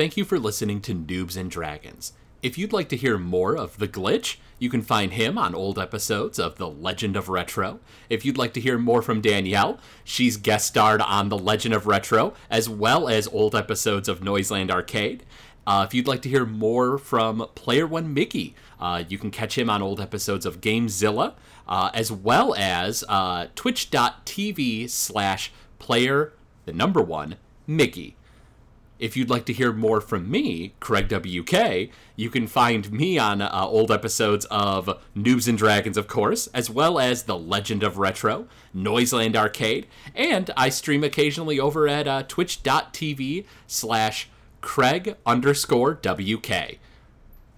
Thank you for listening to Noobs and Dragons. If you'd like to hear more of The Glitch, you can find him on old episodes of The Legend of Retro. If you'd like to hear more from Danielle, she's guest starred on The Legend of Retro, as well as old episodes of Noiseland Arcade. Uh, if you'd like to hear more from Player One Mickey, uh, you can catch him on old episodes of Gamezilla, uh, as well as uh, twitch.tv slash player, the number one, Mickey. If you'd like to hear more from me, Craig WK, you can find me on uh, old episodes of Noobs and Dragons, of course, as well as The Legend of Retro, Noiseland Arcade, and I stream occasionally over at uh, twitch.tv slash Craig underscore WK.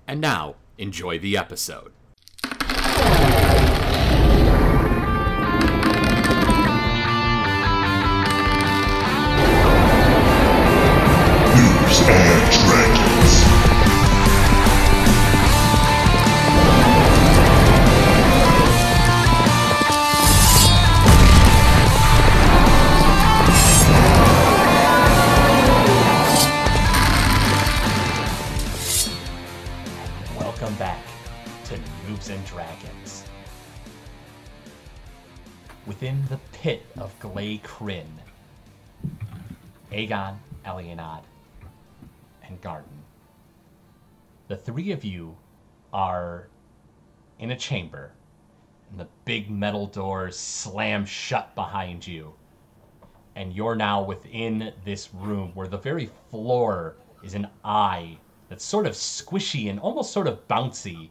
And now, enjoy the episode. Within the pit of Glay Kryn, Aegon, Elianad, and Garden, the three of you are in a chamber, and the big metal doors slam shut behind you. And you're now within this room where the very floor is an eye that's sort of squishy and almost sort of bouncy.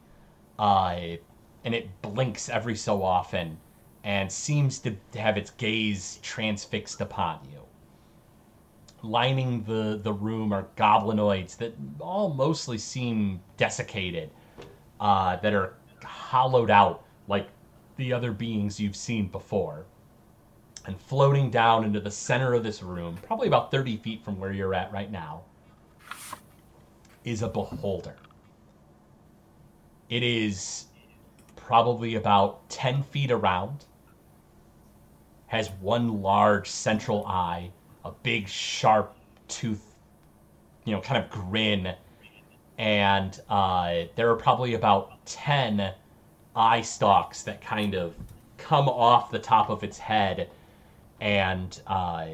Uh, and it blinks every so often and seems to have its gaze transfixed upon you. Lining the, the room are goblinoids that all mostly seem desiccated, uh, that are hollowed out like the other beings you've seen before. And floating down into the center of this room, probably about 30 feet from where you're at right now, is a beholder. It is probably about 10 feet around, has one large central eye, a big sharp tooth, you know, kind of grin, and uh, there are probably about 10 eye stalks that kind of come off the top of its head and uh,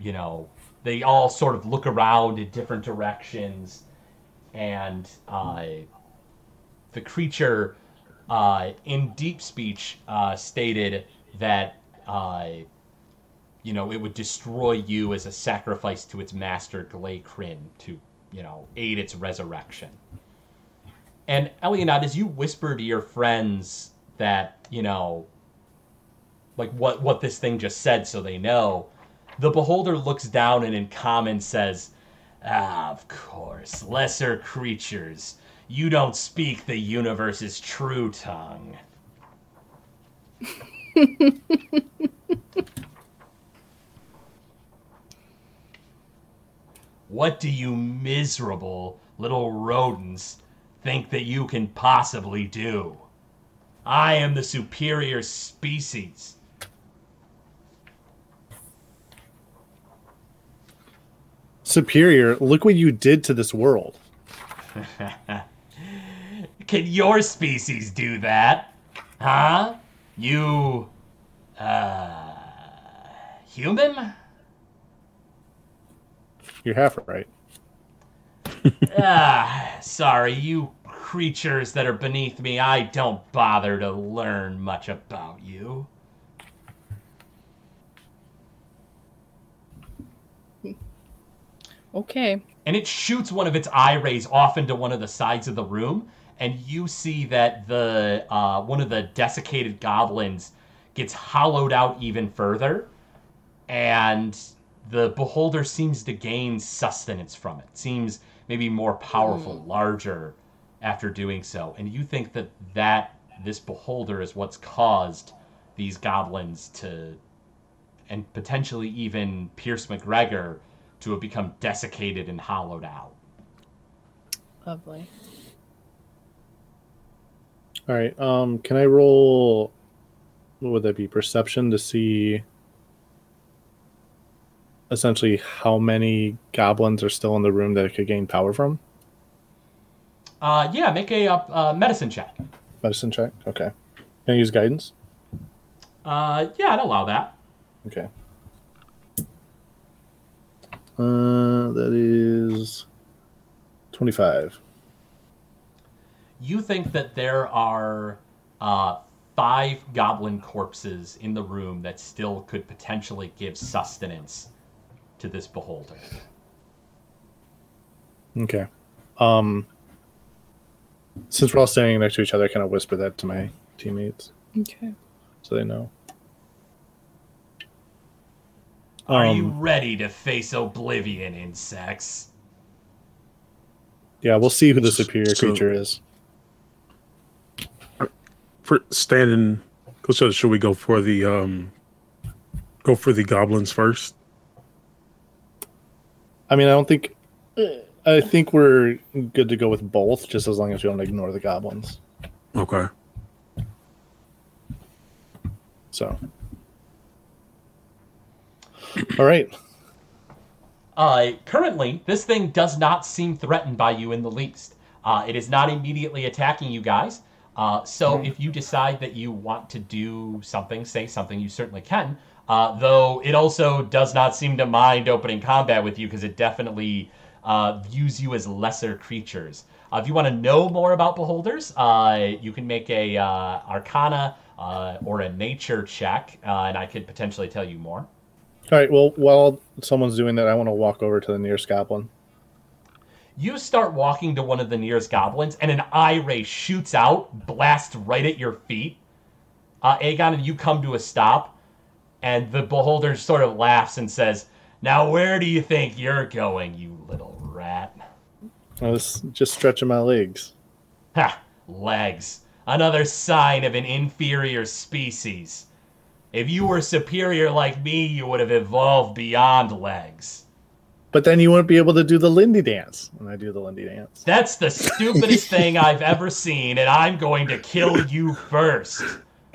you know they all sort of look around in different directions and uh, the creature uh, in deep speech uh, stated that uh, you know it would destroy you as a sacrifice to its master Glay Kryn to you know aid its resurrection. And Elianad, as you whisper to your friends that you know, like what what this thing just said, so they know, the beholder looks down and in common says, Ah, of course, lesser creatures. You don't speak the universe's true tongue. what do you miserable little rodents think that you can possibly do? I am the superior species. Superior, look what you did to this world. Can your species do that? Huh? You. Uh. Human? You're half right. ah, sorry, you creatures that are beneath me, I don't bother to learn much about you. Okay. and it shoots one of its eye rays off into one of the sides of the room and you see that the uh, one of the desiccated goblins gets hollowed out even further and the beholder seems to gain sustenance from it seems maybe more powerful larger after doing so and you think that that this beholder is what's caused these goblins to and potentially even pierce mcgregor to have become desiccated and hollowed out. Lovely. All right. Um, can I roll? What would that be? Perception to see. essentially how many goblins are still in the room that it could gain power from? Uh, yeah, make a uh, uh, medicine check. Medicine check. Okay. Can I use guidance? Uh, yeah, I'd allow that. Okay. Uh, that is twenty-five. You think that there are uh, five goblin corpses in the room that still could potentially give sustenance to this beholder. Okay. Um. Since we're all standing next to each other, I kind of whisper that to my teammates Okay. so they know. Are you Um, ready to face oblivion, insects? Yeah, we'll see who the superior So- creature is. For standing, so should we go for the um, go for the goblins first? I mean, I don't think. I think we're good to go with both, just as long as we don't ignore the goblins. Okay. So. All right. Uh, currently, this thing does not seem threatened by you in the least. Uh, it is not immediately attacking you guys. Uh, so if you decide that you want to do something, say something, you certainly can. Uh, though it also does not seem to mind opening combat with you because it definitely uh, views you as lesser creatures. Uh, if you want to know more about beholders, uh, you can make a uh, Arcana uh, or a Nature check, uh, and I could potentially tell you more. All right. Well, while someone's doing that, I want to walk over to the nearest goblin. You start walking to one of the nearest goblins, and an eye ray shoots out, blasts right at your feet. Uh, Aegon, and you come to a stop, and the beholder sort of laughs and says, Now, where do you think you're going, you little rat? I was just stretching my legs. Ha! Legs. Another sign of an inferior species. If you were superior like me, you would have evolved beyond legs. But then you wouldn't be able to do the Lindy dance. And I do the Lindy dance. That's the stupidest thing I've ever seen, and I'm going to kill you first.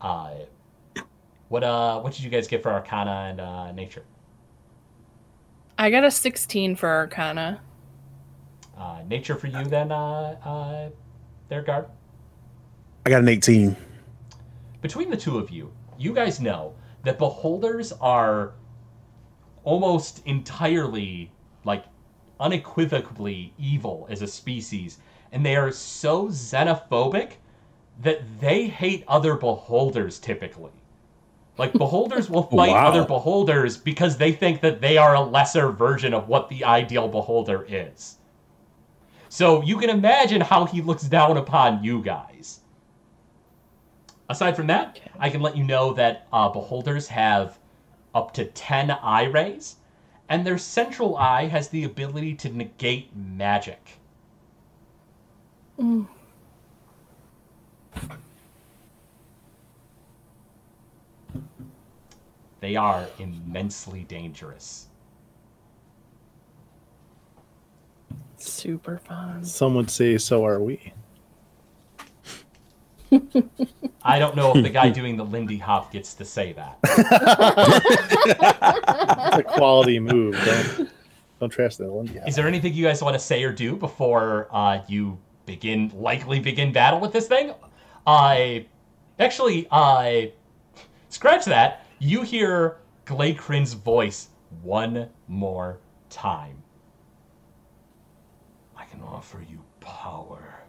uh, what uh, what did you guys get for Arcana and uh, Nature? I got a 16 for Arcana. Uh, nature for you then, uh, uh, there, guard. I got an 18. Between the two of you, you guys know that beholders are almost entirely, like, unequivocally evil as a species, and they are so xenophobic that they hate other beholders typically. Like beholders will fight Wow. other beholders because they think that they are a lesser version of what the ideal beholder is. So you can imagine how he looks down upon you guys. Aside from that, I can let you know that uh, beholders have up to 10 eye rays, and their central eye has the ability to negate magic. Mm. They are immensely dangerous. Super fun. Some would say, so are we. I don't know if the guy doing the Lindy Hop gets to say that. It's a quality move. Don't, don't trash the Lindy. Hop. Is there anything you guys want to say or do before uh, you begin likely begin battle with this thing? I actually I scratch that. You hear Glaykrin's voice one more time. I can offer you power.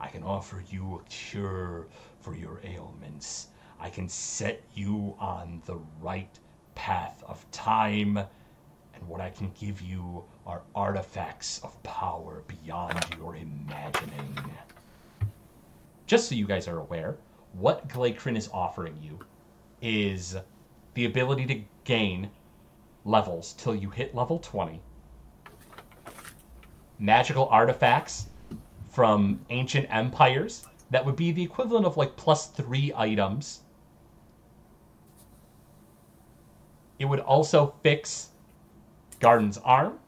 I can offer you a cure for your ailments. I can set you on the right path of time and what I can give you are artifacts of power beyond your imagining. Just so you guys are aware, what Glaykrin is offering you is the ability to gain levels till you hit level 20, magical artifacts from ancient empires that would be the equivalent of like plus three items. It would also fix Garden's arm.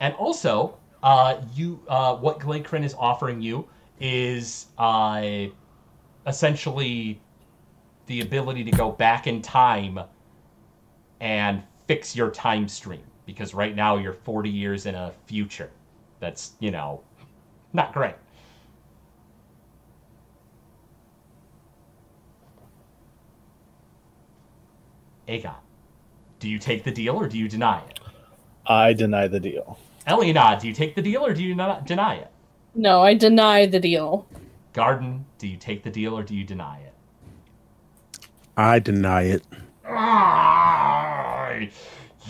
And also, uh, you uh, what Glaykrin is offering you is uh, essentially the ability to go back in time and fix your time stream because right now you're 40 years in a future that's, you know, not great. Aegon, do you take the deal or do you deny it? I deny the deal. Eliana, do you take the deal or do you not deny it? No, I deny the deal. Garden, do you take the deal or do you deny it? I deny it. Aye,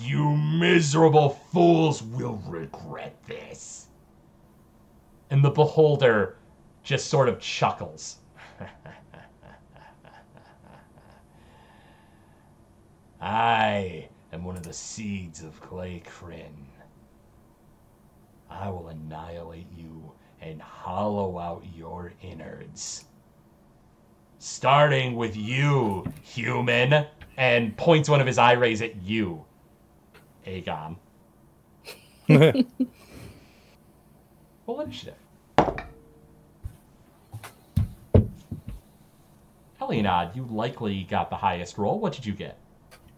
you miserable fools will regret this. And the beholder just sort of chuckles. I am one of the seeds of Glay Kryn. I will annihilate you and hollow out your innards. Starting with you, human, and points one of his eye rays at you, Aegon. Roll initiative. Elianad, you likely got the highest roll. What did you get?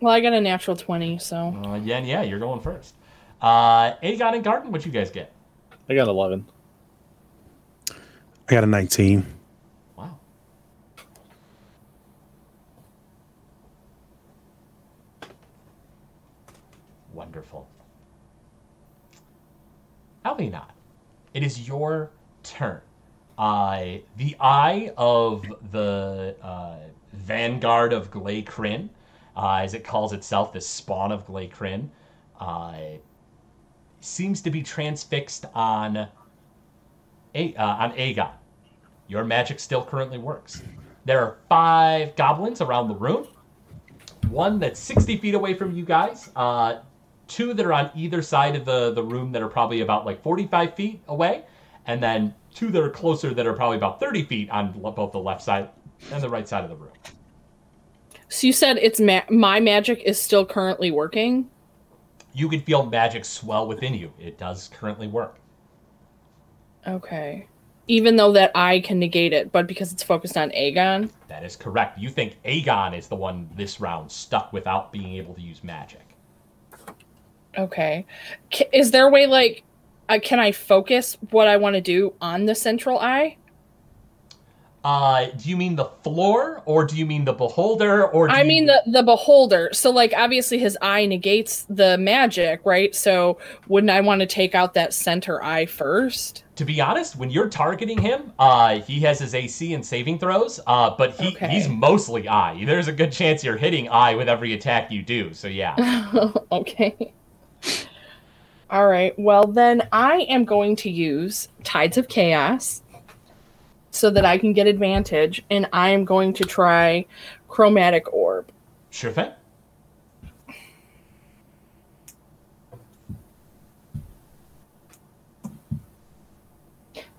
Well, I got a natural 20, so. Uh, yeah, yeah, you're going first. Uh, Aegon and Garden, what'd you guys get? I got 11. I got a 19. Wow. Wonderful. Alvinot, it your turn. Uh, the eye of the uh, vanguard of Glay uh, as it calls itself, the spawn of Glay uh, seems to be transfixed on a- uh, on Aegon. Your magic still currently works. There are five goblins around the room. One that's 60 feet away from you guys. Two that are on either side of the, the room that are probably about like 45 feet away. And then two that are closer that are probably about 30 feet on both the left side and the right side of the room. So you said it's ma- my magic is still currently working? You can feel magic swell within you. It does currently work. Okay. Even though that I can negate it, but because it's focused on Aegon? That is correct. You think Aegon is the one this round stuck without being able to use magic. Okay. Is there a way, like, uh, can I focus what I want to do on the central eye? Uh, do you mean the floor, or do you mean the beholder, or I you- mean the the beholder. So like obviously his eye negates the magic, right? So wouldn't I want to take out that center eye first? To be honest, when you're targeting him, uh, he has his AC and saving throws, uh, but he, Okay. he's mostly eye. There's a good chance you're hitting eye with every attack you do. So yeah, okay. All right. Well, then I am going to use Tides of Chaos so that I can get advantage, and I am going to try Chromatic Orb. sure thing.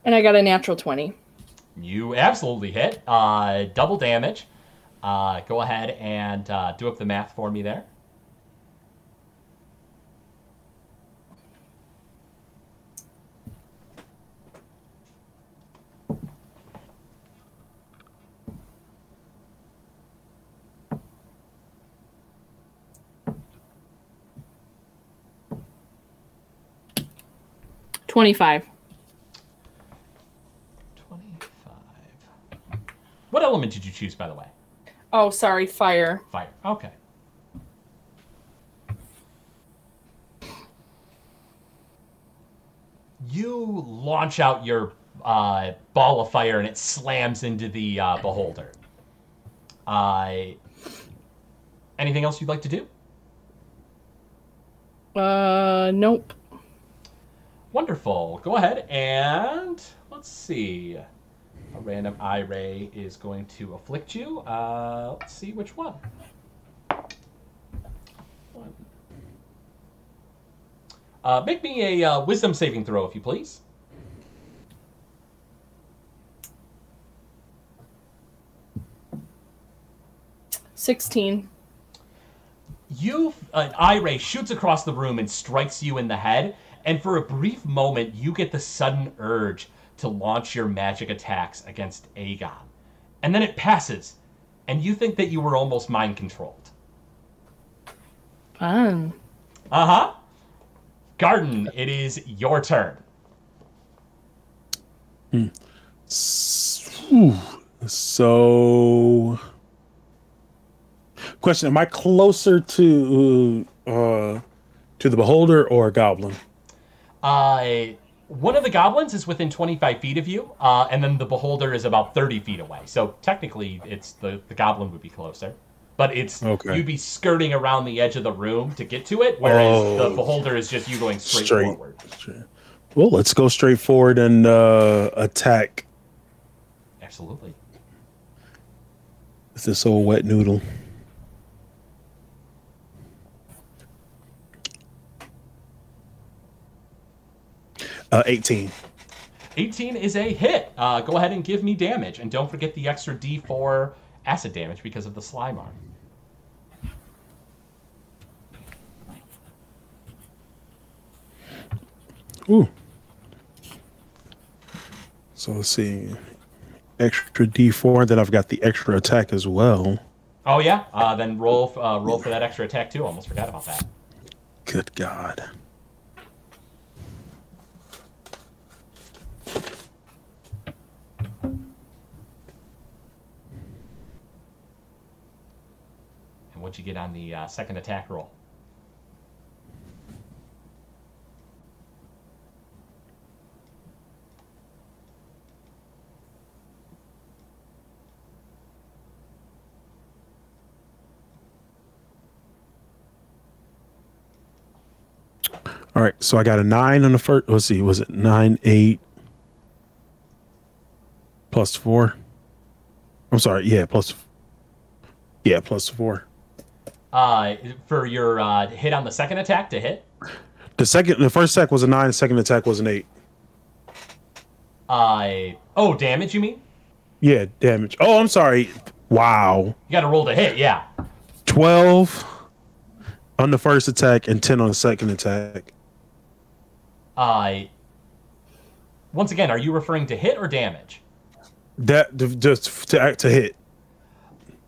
And I got a natural 20. You absolutely hit. Uh, double damage. Uh, go ahead and uh, do up the math for me there. Twenty-five. 25. What element did you choose, by the way? Oh, sorry, fire. Fire. Okay. You launch out your uh, ball of fire and it slams into the uh, beholder. Uh, anything else you'd like to do? Uh, nope. Wonderful. Go ahead and let's see. A random eye ray is going to afflict you. Uh, let's see which one. One. Uh, make me a uh, wisdom saving throw, if you please. Sixteen. you an eye ray shoots across the room and strikes you in the head and for a brief moment you get the sudden urge to launch your magic attacks against aegon and then it passes and you think that you were almost mind controlled Fun. Uh huh. Garden, it is your turn. S- So, question: Am I closer to uh to the beholder or a goblin? Uh, one of the goblins is within 25 feet of you, uh, and then the beholder is about 30 feet away. So technically, it's the, the goblin would be closer. But it's Okay. you'd be skirting around the edge of the room to get to it, whereas the Oh. beholder is just you going straight, Straight. forward. Well, let's go straight forward and uh attack Absolutely. It's this old wet noodle. Uh, 18. 18 is a hit. Uh, go ahead and give me damage, and don't forget the extra D4 acid damage because of the slime arm. Ooh. So let's see. Extra D4, then I've got the extra attack as well. Oh yeah, uh, then roll uh, roll for that extra attack too. Almost forgot about that. Good God. And what'd you get on the uh, second attack roll? All right, so I got a nine on the first. Let's see, was it nine, eight, plus four? I'm sorry, yeah, plus, yeah, plus four. Uh, for your uh, hit on the second attack to hit. The second, the first attack was a nine. The second attack was an eight. Uh, oh, damage you mean? Yeah, damage. Oh, I'm sorry. Wow, You got to roll to hit. Yeah. twelve on the first attack and ten on the second attack. Uh, once again, are you referring to hit or damage? That just to act to hit.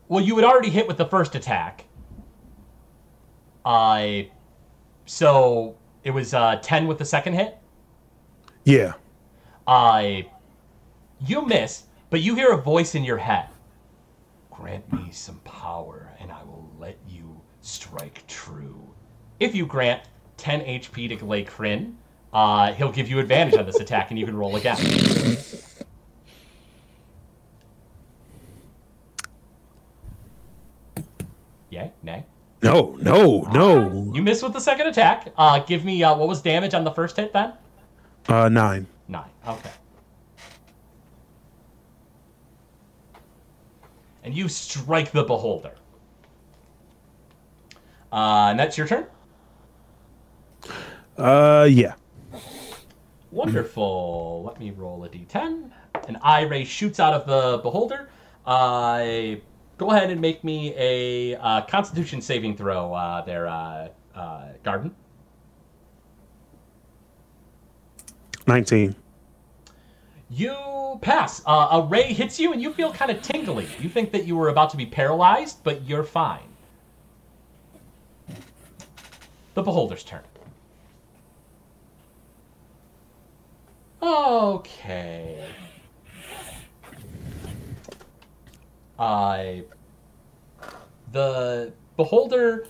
Well, you had already hit with the first attack. Uh, so it was uh, 10 with the second hit. Yeah. I you miss, but you hear a voice in your head. Grant me some power, and I will let you strike true. If you grant 10 HP to Glay Kryn, uh, he'll give you advantage on this attack, and you can roll again. Yay? Nay? No, no, no. You miss with the second attack. Uh, give me uh, what was damage on the first hit then? Uh, nine. Nine. Okay. And you strike the beholder. Uh, and that's your turn. Uh, yeah. Wonderful. Let me roll a d10. An eye ray shoots out of the beholder. Uh, go ahead and make me a uh, Constitution saving throw. Uh, there, uh, uh, Garden. 19. You pass. Uh, a ray hits you, and you feel kind of tingly. You think that you were about to be paralyzed, but you're fine. The beholder's turn. Okay. Uh, the beholder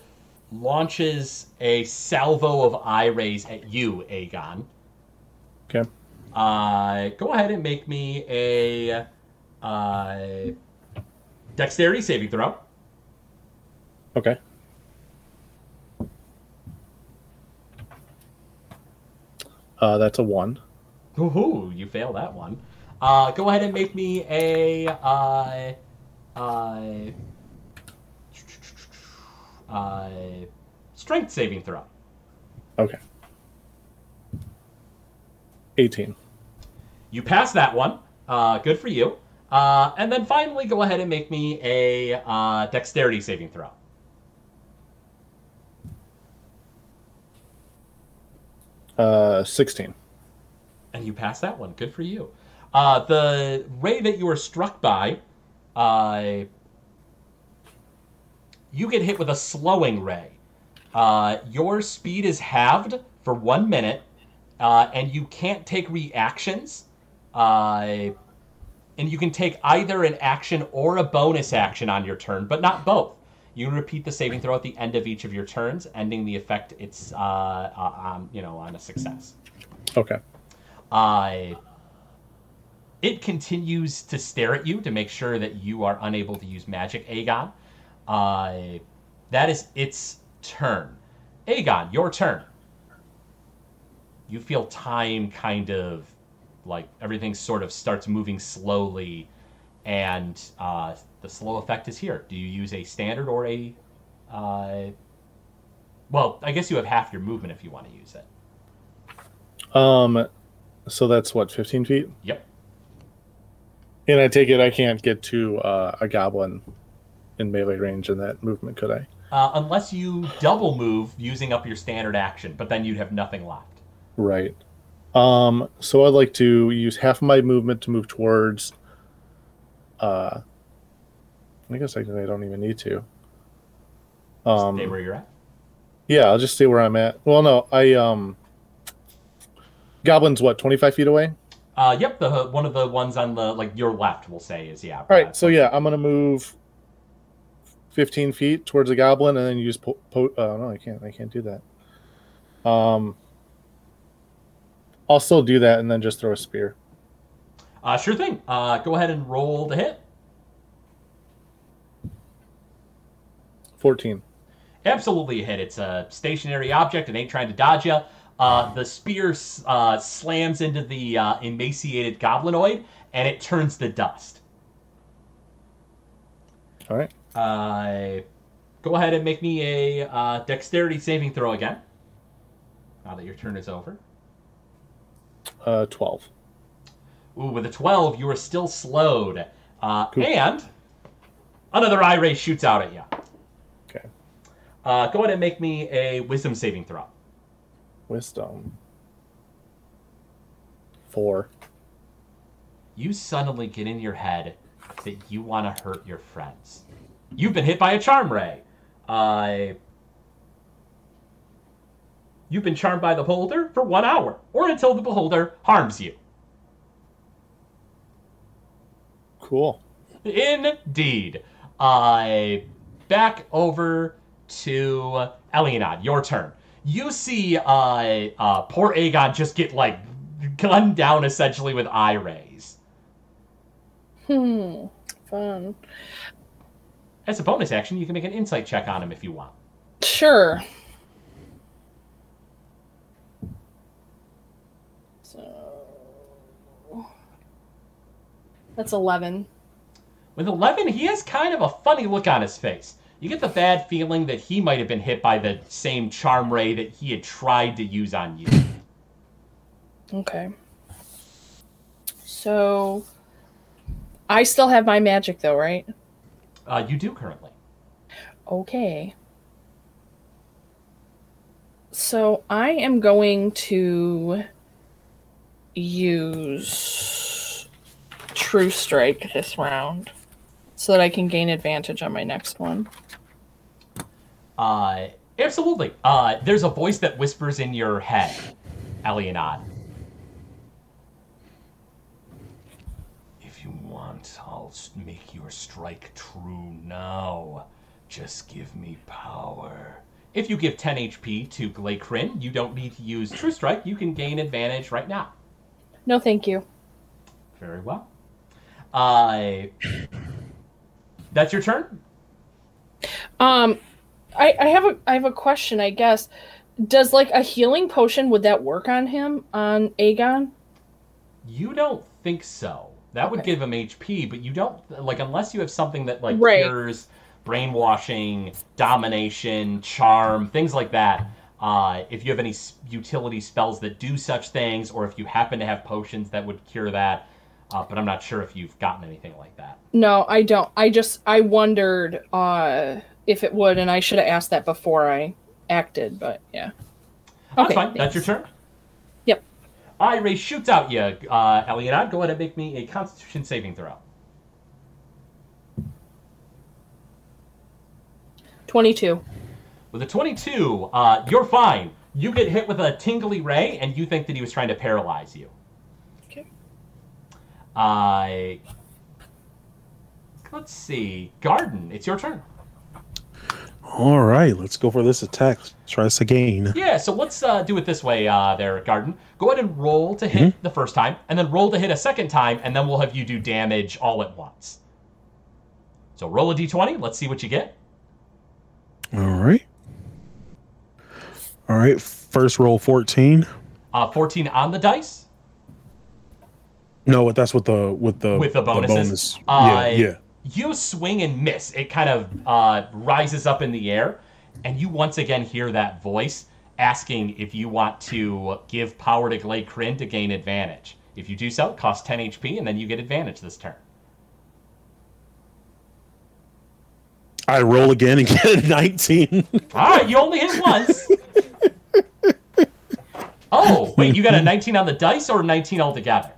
launches a salvo of eye rays at you, Aegon. Okay. Uh, go ahead and make me a uh, dexterity saving throw. Okay. Uh, that's a one. Ooh, you fail that one. Uh, go ahead and make me a uh, uh, uh, strength saving throw. Okay. 18. You pass that one. Uh, good for you. Uh, and then finally, go ahead and make me a uh, dexterity saving throw. Uh, 16. And you pass that one. Good for you. Uh, the ray that you were struck by, uh, you get hit with a slowing ray. Uh, your speed is halved for one minute, uh, and you can't take reactions. Uh, and you can take either an action or a bonus action on your turn, but not both. You repeat the saving throw at the end of each of your turns, ending the effect it's uh, uh, um, you know on a success. Okay. Uh, it continues to stare at you to make sure that you are unable to use magic, Aegon. Uh, that is its turn. Aegon, your turn. You feel time kind of like everything sort of starts moving slowly, and uh, the slow effect is here. Do you use a standard or a. Uh, well, I guess you have half your movement if you want to use it. Um, so that's what, 15 feet? Yep. And I take it I can't get to uh, a goblin in melee range in that movement, could I? Uh, unless you double move using up your standard action, but then you'd have nothing left. Right. Um, so I'd like to use half of my movement to move towards. Uh, I guess I, I don't even need to. Um, Stay where you're at. yeah, I'll just stay where I'm at. Well, no, I um. Goblin's what, 25 feet away? Uh, yep, the one of the ones on the like your left, we'll say, is yeah. All right, so yeah, I'm gonna move 15 feet towards the goblin and then use po- po- uh, no, I can't. I can't do that. Um, I'll still do that and then just throw a spear. Uh, sure thing. Uh, go ahead and roll the hit. 14. Absolutely a hit. It's a stationary object. It ain't trying to dodge you. Uh, the spear uh, slams into the uh, emaciated goblinoid, and it turns to dust. All right. Uh, go ahead and make me a uh, dexterity saving throw again. Now that your turn is over. Uh, 12. Ooh, with a 12, you are still slowed. Uh, Cool. And another eye ray shoots out at you. Okay. Uh, go ahead and make me a wisdom saving throw. Wisdom. Four. You suddenly get in your head that you want to hurt your friends. You've been hit by a charm ray. Uh, you've been charmed by the beholder for one hour, or until the beholder harms you. Cool. Indeed. Uh, back over to Elianad. Your turn. You see uh, uh, poor Aegon just get, like, gunned down essentially with eye rays. Hmm. Fun. As a bonus action, you can make an insight check on him if you want. Sure. So that's eleven. With 11, he has kind of a funny look on his face. You get the bad feeling that he might have been hit by the same charm ray that he had tried to use on you. Okay. So I still have my magic though, right? Uh, you do currently. Okay. So I am going to use True Strike this round so that I can gain advantage on my next one. Uh, absolutely. Uh, there's a voice that whispers in your head, Elianad. If you want, I'll make your strike true now. Just give me power. If you give 10 HP to Glay Kryn, you don't need to use True Strike. You can gain advantage right now. No, thank you. Very well. Uh, that's your turn. Um, I, I have a I have a question. I guess does like a healing potion would that work on him on Aegon? You don't think so. That would give him HP, but you don't like unless you have something that like Right. cures brainwashing, domination, charm, things like that. Uh, if you have any utility spells that do such things, or if you happen to have potions that would cure that, uh, but I'm not sure if you've gotten anything like that. No, I don't. I just I wondered uh if it would, and I should have asked that before I acted. But yeah. That's Okay, fine. That's your turn. Yep. Iray shoots out you, uh, Elianad. Go ahead and make me a Constitution saving throw. Twenty-two. With a 22, uh, you're fine. You get hit with a tingly ray, and you think that he was trying to paralyze you. Okay. Uh, let's see. Garden, it's your turn. All right, let's go for this attack. Let's try this again. Yeah, so let's uh, do it this way uh, there, Garden. Go ahead and roll to hit the first time, and then roll to hit a second time, and then we'll have you do damage all at once. So roll a d20. Let's see what you get. All right. All right. First roll 14. Uh, 14 on the dice No, but that's with the with the with the bonuses. bonus. Uh, yeah, yeah. You swing and miss. It kind of uh, rises up in the air, and you once again hear that voice asking if you want to give power to Glay Kryn to gain advantage. If you do so, it costs 10 HP, and then you get advantage this turn. I roll again and get a 19. All right, you only hit once. oh, wait, you got a 19 on the dice or 19 altogether?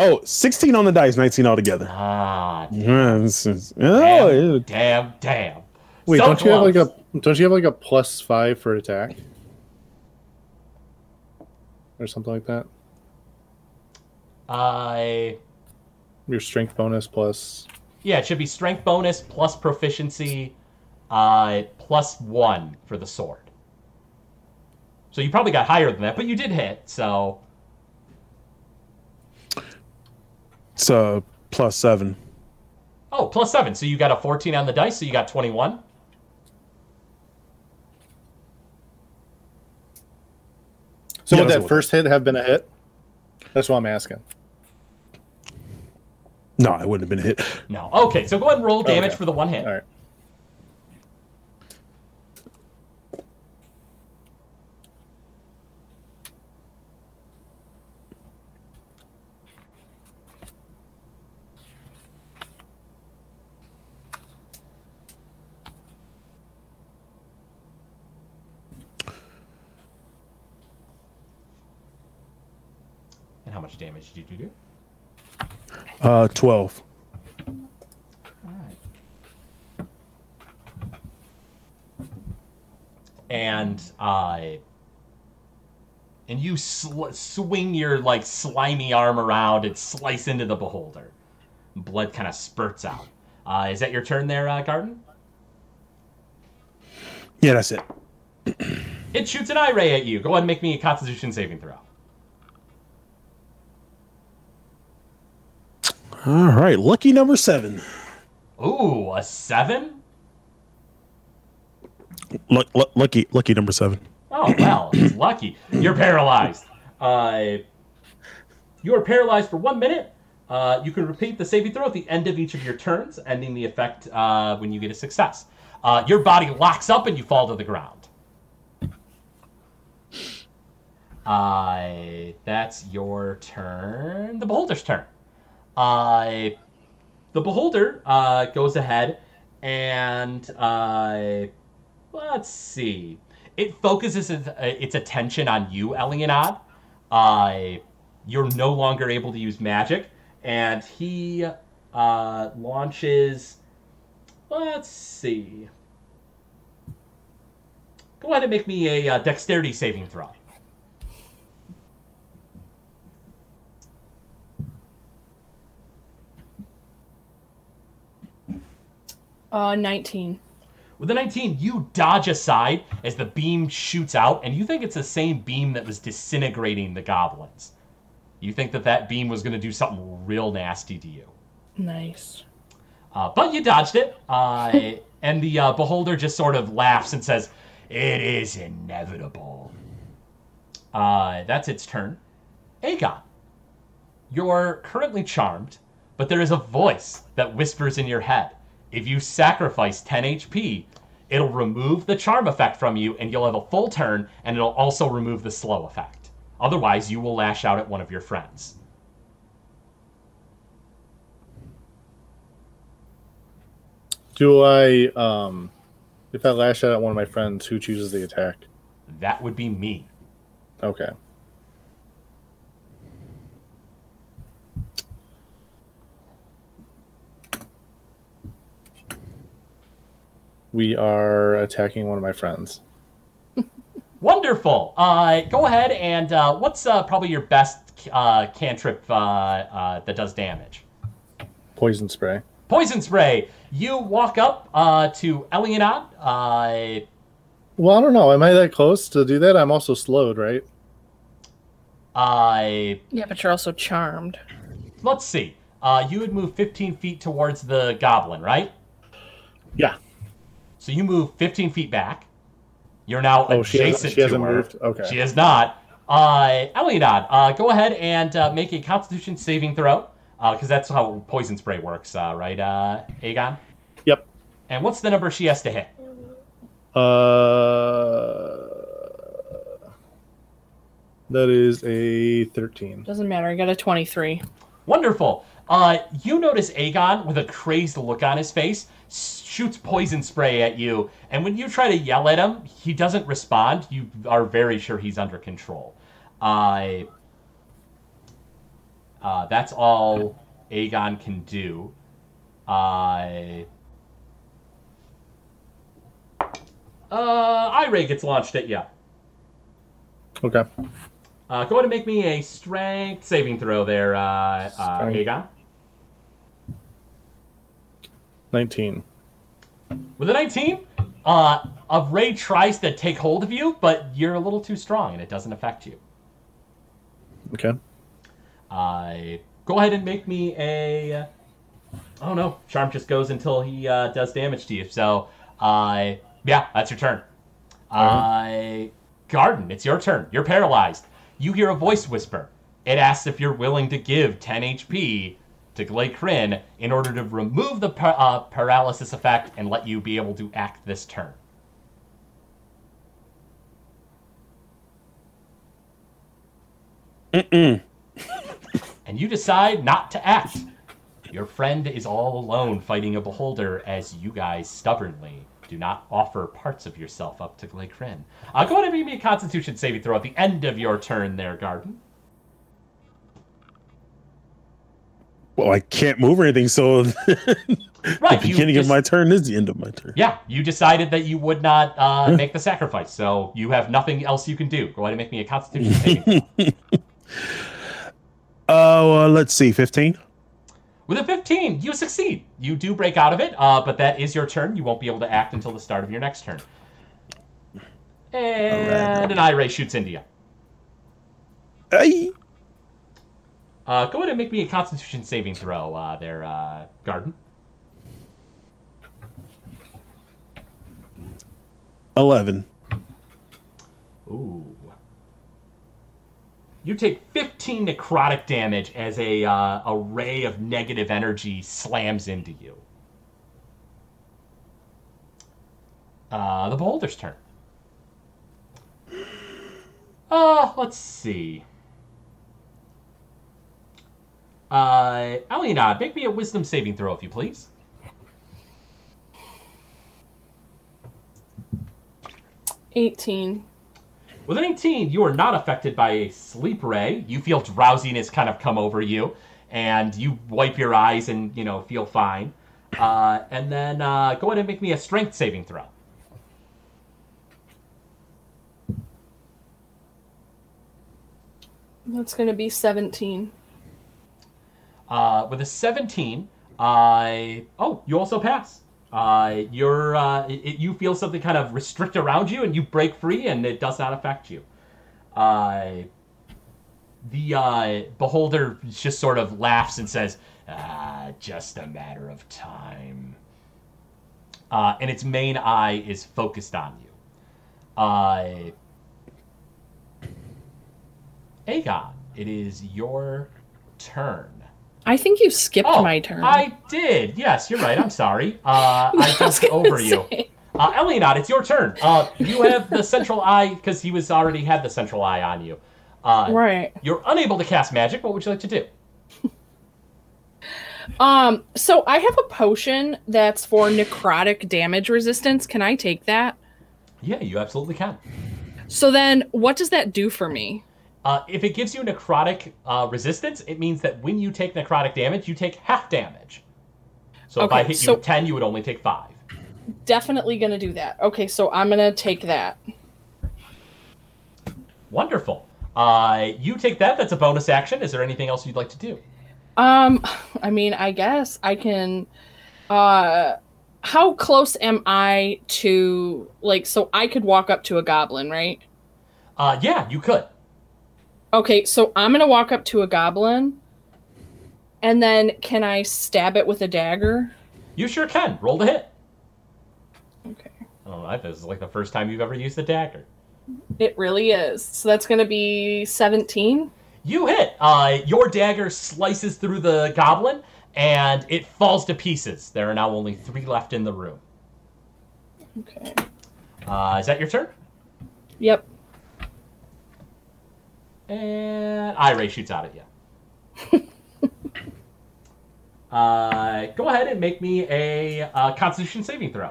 Oh, 16 on the dice, 19 altogether. Ah, Yeah, this damn, oh, it- damn, damn. Wait, So don't you have like a don't you have like a plus five for attack? Or something like that? I. Your strength bonus plus Yeah, it should be strength bonus plus proficiency, uh, plus one for the sword. So you probably got higher than that, but you did hit. So it's uh, plus seven. oh, plus seven. So you got a fourteen on the dice. So you got twenty-one. So Yeah, would that first hit have been a hit? That's what I'm asking. No, it wouldn't have been a hit. No. Okay, so go ahead and roll damage Okay. for the one hit. All right. And how much damage did you do? Uh, 12. and uh and you sl- swing your like slimy arm around and slice into the beholder blood kind of spurts out uh, is that your turn there uh, garden Yeah, that's it. it shoots an eye ray at you go ahead and make me a constitution saving throw All right, lucky number seven. ooh a seven Luck, luck, lucky, lucky number seven. Oh well, it's lucky. You're paralyzed. Uh, you are paralyzed for one minute. Uh, you can repeat the saving throw at the end of each of your turns, ending the effect uh, when you get a success. Uh, your body locks up and you fall to the ground. Uh, that's your turn. The beholder's turn. Uh, the beholder uh, goes ahead and uh, let's see. It focuses its, uh, attention on you, Elianad. Uh, you're no longer able to use magic, and he uh, launches. Let's see. Go ahead and make me a uh, dexterity saving throw. Uh, 19. With the 19, you dodge aside as the beam shoots out, and you think it's the same beam that was disintegrating the goblins. You think that that beam was going to do something real nasty to you. Nice. Uh, but you dodged it, uh, and the uh, beholder just sort of laughs and says, It is inevitable. Uh, that's its turn. Aegon, you're currently charmed, but there is a voice that whispers in your head. If you sacrifice 10 HP, it'll remove the charm effect from you, and you'll have a full turn, and it'll also remove the slow effect. Otherwise, you will lash out at one of your friends. Do I um if I lash out at one of my friends, who chooses the attack? That would be me. Okay. We are attacking one of my friends. Wonderful. Uh, go ahead and uh, what's uh, probably your best uh, cantrip uh, uh, that does damage? Poison spray. Poison spray. You walk up uh, to Elianad. Uh, Well, I don't know. Am I that close to do that? I'm also slowed, right? uh, Yeah, but you're also charmed. let's see. Uh, you would move 15 feet towards the goblin, right? Yeah. So you move 15 feet back. You're now Oh, she hasn't- adjacent she hasn't to her. moved? Okay. She has not. Uh, Elianad, uh, go ahead and uh, make a Constitution saving throw, because that's how poison spray works, uh, right, uh, Aegon? Yep. And what's the number she has to hit? Uh, that is a 13. Doesn't matter. I got a 23. Wonderful. Uh, you notice Aegon with a crazed look on his face shoots poison spray at you, and when you try to yell at him, he doesn't respond. You are very sure he's under control. Uh, uh, that's all Aegon can do. Uh, uh, Ray gets launched at you. Okay. Uh, go ahead and make me a strength saving throw there, uh, uh, Aegon. 19. With a 19, uh, a ray tries to take hold of you, but you're a little too strong and it doesn't affect you. Okay. Uh, go ahead and make me a. Oh no, charm just goes until he uh, does damage to you. So, uh, yeah, that's your turn. Uh, Garden, it's your turn. You're paralyzed. You hear a voice whisper. It asks if you're willing to give 10 HP to Glay Kryn in order to remove the par- uh, paralysis effect and let you be able to act this turn. Mm-mm. and you decide not to act. Your friend is all alone fighting a beholder as you guys stubbornly do not offer parts of yourself up to Glay Kryn. Uh, go ahead and make me a constitution saving throw at the end of your turn there, Garden. Well, I can't move or anything, so Right, the you beginning just- of my turn is the end of my turn. Yeah, you decided that you would not uh, make the sacrifice, so you have nothing else you can do. Go ahead and make me a constitution saving. Oh, uh, let's see, fifteen. With a 15, you succeed. You do break out of it, uh, but that is your turn. You won't be able to act until the start of your next turn. And an eye ray shoots into you. Hey, Uh, go ahead and make me a Constitution saving throw uh, there, uh, Garden. eleven. Ooh. You take 15 necrotic damage as a, uh, ray of negative energy slams into you. Uh, the beholder's turn. Uh, let's see. Uh, make me a wisdom saving throw, if you please. Eighteen. With an 18, you are not affected by a sleep ray. You feel drowsiness kind of come over you, and you wipe your eyes and, you know, feel fine. Uh, and then uh, go ahead and make me a strength saving throw. That's gonna be seventeen. Uh, with a 17, I oh, you also pass. Uh, you're uh, it, you feel something kind of restrict around you, and you break free, and it does not affect you. Uh, the uh, beholder just sort of laughs and says, "Ah, just a matter of time." Uh, and its main eye is focused on you. Uh, Aegon, it is your turn. I think you skipped my turn. Oh, I did. Yes, you're right. I'm sorry. Uh, I jumped gonna over you. say. Uh, Elianot, it's your turn. Uh, you have the central eye because he was already had the central eye on you. Uh, Right. You're unable to cast magic. What would you like to do? Um. So I have a potion that's for necrotic damage resistance. Can I take that? Yeah, you absolutely can. So then, what does that do for me? Uh, if it gives you necrotic uh, resistance, it means that when you take necrotic damage, you take half damage. So if I Okay, hit you so- with 10, you would only take 5. definitely gonna do that. Okay, so I'm gonna take that. Wonderful. Uh, you take that. That's a bonus action. Is there anything else you'd like to do? Um, I mean, I guess I can. Uh, how close am I to like? So I could walk up to a goblin, right? Uh, yeah, you could. Okay, so I'm gonna walk up to a goblin, and then can I stab it with a dagger? You sure can. Roll the hit. Okay, I don't know. This is like the first time you've ever used a dagger. it really is. So that's gonna be 17. You hit. Uh, your dagger slices through the goblin, and it falls to pieces. There are now only three left in the room. Okay. Uh, is that your turn? Yep. And Ray shoots out at you. uh, go ahead and make me a uh, Constitution saving throw.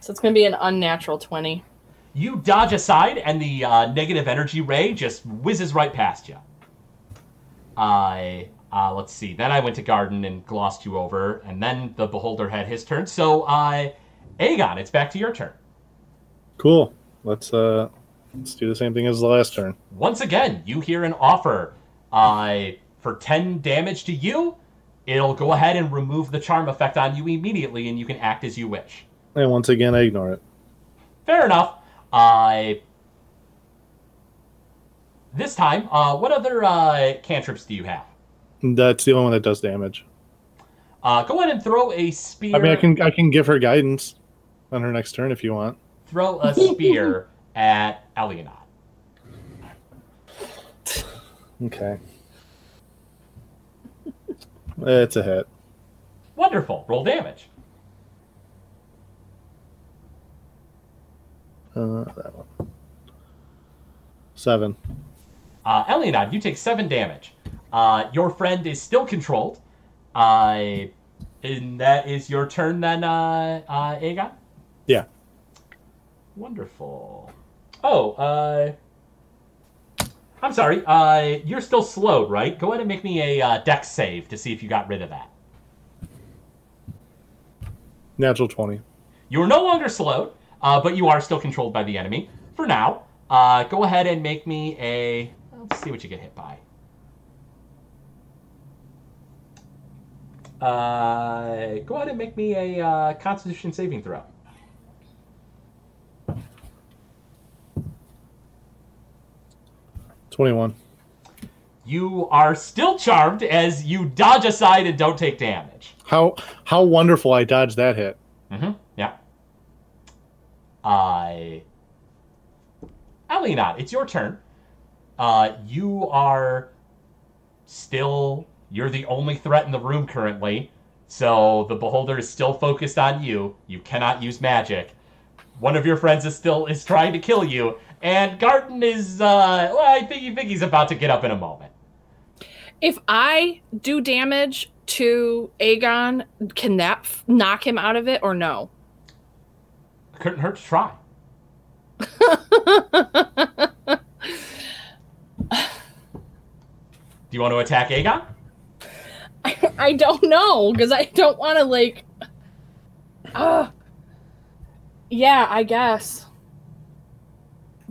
So it's gonna be an unnatural 20. You dodge aside, and the uh, negative energy ray just whizzes right past you. I uh, let's see. Then I went to Garden and glossed you over, and then the Beholder had his turn. So, uh, Aegon, it's back to your turn. Cool. Let's uh let's do the same thing as the last turn. Once again, you hear an offer. Uh, for 10 damage to you, it'll go ahead and remove the charm effect on you immediately, and you can act as you wish. And once again I ignore it. Fair enough. Uh, this time, uh, what other uh, cantrips do you have? That's the only one that does damage. Uh, go ahead and throw a spear. I mean I can I can give her guidance on her next turn if you want. throw a spear at Elionot. Okay. It's a hit. Wonderful. Roll damage. Uh, that one. Seven. Uh, Elionod, you take seven damage. Uh, your friend is still controlled. Uh, and that is your turn then, uh, uh, Aegon? Yeah. Wonderful. Oh, uh, I'm sorry. Uh, you're still slowed, right? Go ahead and make me a uh, dex save to see if you got rid of that. Natural twenty. You are no longer slowed, uh, but you are still controlled by the enemy for now. Uh, go ahead and make me a. Let's see what you get hit by. Uh, go ahead and make me a uh, Constitution saving throw. Twenty-one. You are still charmed as you dodge aside and don't take damage. How how wonderful I dodged that hit. Mm-hmm. Yeah. I. Alienot, it's your turn. Uh, you are still. You're the only threat in the room currently. So the beholder is still focused on you. You cannot use magic. One of your friends is still is trying to kill you, and Garden is. Uh, well, I think, think he's about to get up in a moment. If I do damage to Aegon, can that f- knock him out of it or no? Couldn't hurt to try. Do you want to attack Aegon? I don't know because I don't want to like. Uh, yeah, I guess.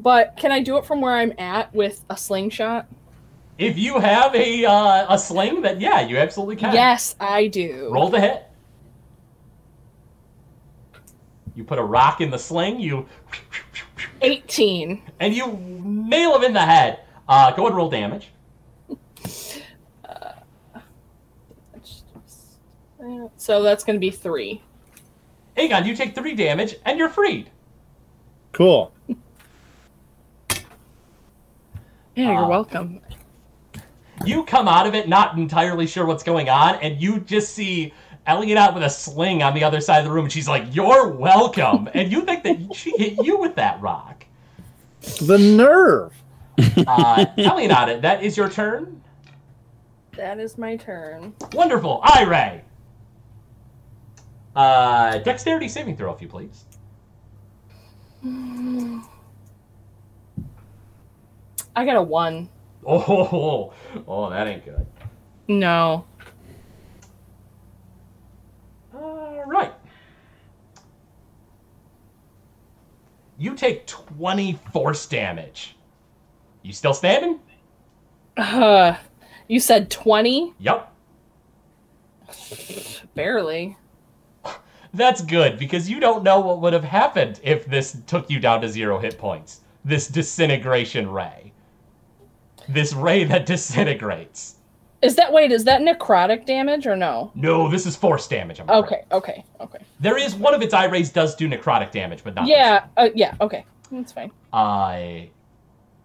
But can I do it from where I'm at with a slingshot? If you have a uh, a sling, then yeah, you absolutely can. Yes, I do. Roll the hit. You put a rock in the sling, you 18. and you nail him in the head. Uh, go ahead and roll damage. So that's going to be three. Aegon, you take three damage and you're freed. Cool. Yeah, you're Uh, welcome. You come out of it not entirely sure what's going on, and you just see Elliot out with a sling on the other side of the room, and she's like, "You're welcome," and you think that she hit you with that rock. The nerve. Uh, Elliot, that is your turn. That is my turn. Wonderful, eye ray. Uh, dexterity saving throw, if you please. I got a one. Oh, oh, that ain't good. No. All right. You take 20 force damage. You still standing? Uh, you said 20? Yep. Barely. That's good because you don't know what would have happened if this took you down to zero hit points. This disintegration ray. This ray that disintegrates. Is that wait? Is that necrotic damage or no? No, this is force damage. I'm afraid. Okay, okay, okay. There is one of its eye rays does do necrotic damage, but not. this Yeah, uh, yeah, okay. That's fine. I.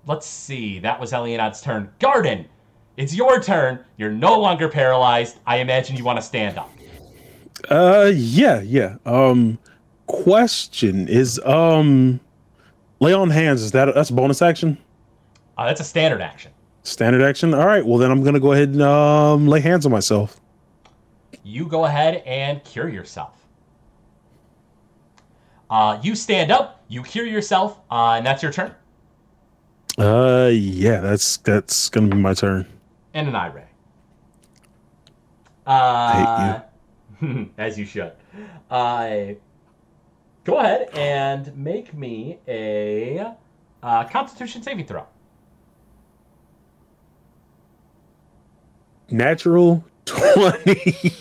let's see. That was Elianad's turn. Garden, it's your turn. You're no longer paralyzed. I imagine you want to stand up. Uh, yeah, yeah. Um, question is, um, lay on hands. Is that that's a bonus action? Uh, that's a standard action. Standard action. All right. Well, then I'm gonna go ahead and um lay hands on myself. You go ahead and cure yourself. Uh, you stand up. You cure yourself, uh, and that's your turn. Uh, yeah. That's that's gonna be my turn. And an eye ray. Uh, as you should. Uh, go ahead and make me a uh, Constitution saving throw. Natural twenty.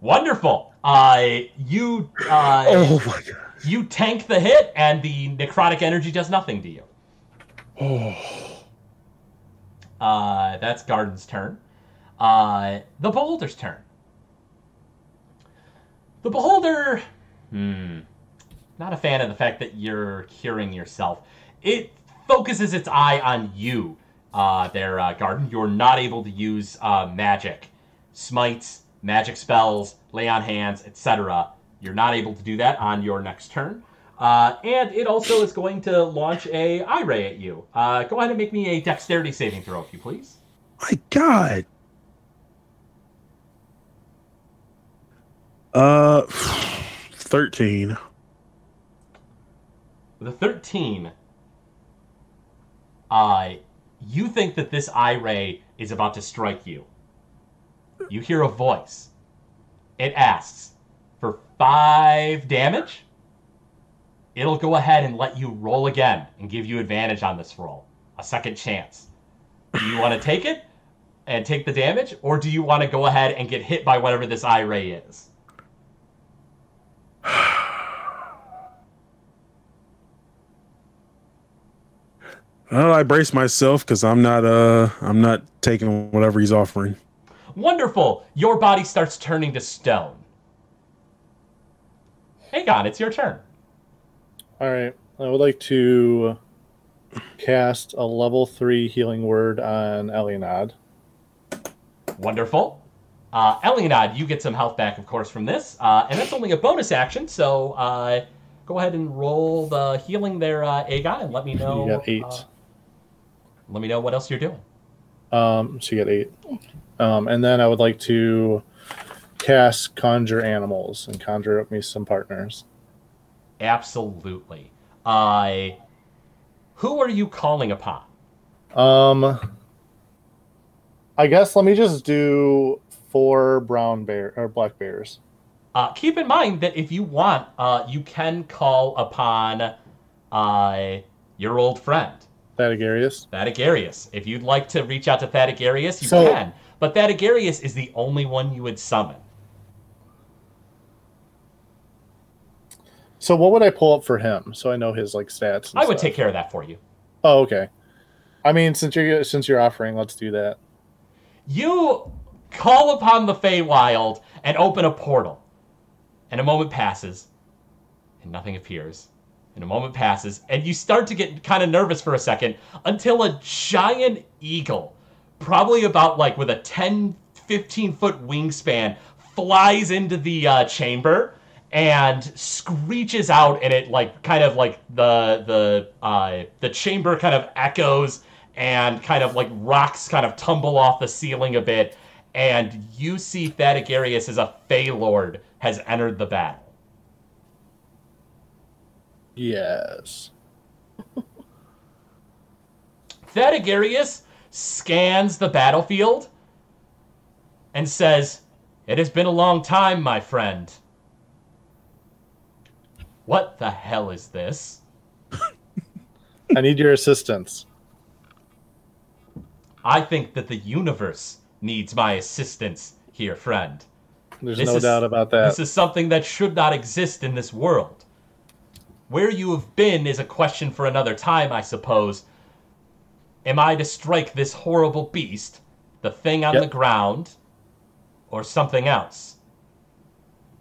Wonderful. Uh, you uh, oh my god. you tank the hit, and the necrotic energy does nothing to you. Oh. Uh, that's Garden's turn. Uh, the Beholder's turn. The Beholder, hmm, not a fan of the fact that you're curing yourself. It focuses its eye on you, uh, there, uh, Garden. You're not able to use uh, magic, smites, magic spells, lay on hands, etc. You're not able to do that on your next turn. Uh, and it also is going to launch a eye ray at you. Uh, go ahead and make me a dexterity saving throw, if you please. My god. Uh, thirteen. The 13, uh, you think that this eye ray is about to strike you. You hear a voice. It asks for five damage. It'll go ahead and let you roll again and give you advantage on this roll. A second chance. Do you want to take it and take the damage, or do you want to go ahead and get hit by whatever this eye ray is? Well, I brace myself because I'm not uh I'm not taking whatever he's offering. Wonderful! Your body starts turning to stone. Aegon, it's your turn. All right. I would like to cast a level three healing word on Elianad. Wonderful. Uh, Elianad, you get some health back, of course, from this, uh, and that's only a bonus action. So uh, go ahead and roll the healing there, uh, Aegon, and let me know. You got eight. Let me know what else you're doing. Um, so you get eight. Um, and then I would like to cast conjure animals and conjure up me some partners. Absolutely. Uh, who are you calling upon? Um, I guess let me just do four brown bear or black bears. Uh, keep in mind that if you want, uh, you can call upon uh, your old friend, Thadagarius. Thadagarius. If you'd like to reach out to Thadagarius, you So- can. But Thadagarius is the only one you would summon. So what would I pull up for him so I know his like stats? I would stuff? take care of that for you. Oh, okay. I mean, since you're since you're offering, let's do that. You call upon the Feywild and open a portal. And a moment passes, and nothing appears. And a moment passes, and you start to get kind of nervous for a second until a giant eagle, probably about like with a 10, 15 foot wingspan, flies into the uh, chamber and screeches out and it like kind of like the the uh, the chamber kind of echoes and kind of like rocks kind of tumble off the ceiling a bit and you see Thadagarius as a Fey Lord has entered the battle. Yes. Thadagarius scans the battlefield and says, It has been a long time, my friend. What the hell is this? I need your assistance. I think that the universe needs my assistance here, friend. There's This no is- doubt about that. This is something that should not exist in this world. Where you have been is a question for another time, I suppose. Am I to strike this horrible beast, the thing on Yep. the ground, or something else?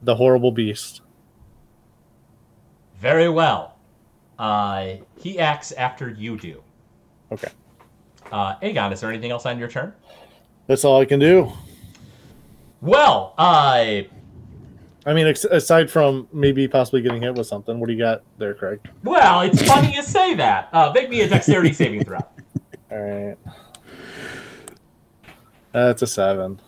the horrible beast. Very well. Uh, he acts after you do. Okay. Uh, Aegon, is there anything else on your turn? That's all I can do. Well, uh, I mean, ex- aside from maybe possibly getting hit with something, what do you got there, Craig? well, it's funny you say that. Uh, make me a dexterity saving throw. All right. That's a seven.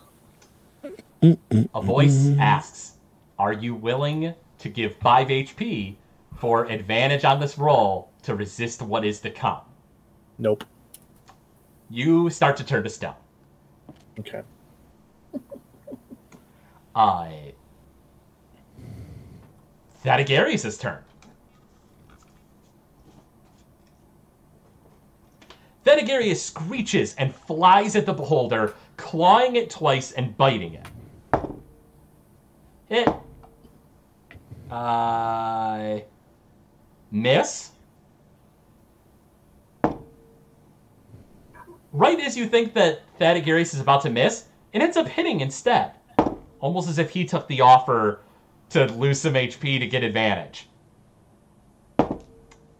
A voice asks, Are you willing to give 5 HP for advantage on this roll to resist what is to come? Nope. You start to turn to stone. Okay. I. Thadagarius' turn. Thadagarius screeches and flies at the beholder, clawing it twice and biting it. Hit. I. miss. Right as you think that Thadagarius is about to miss, it ends up hitting instead. Almost as if he took the offer to lose some HP to get advantage.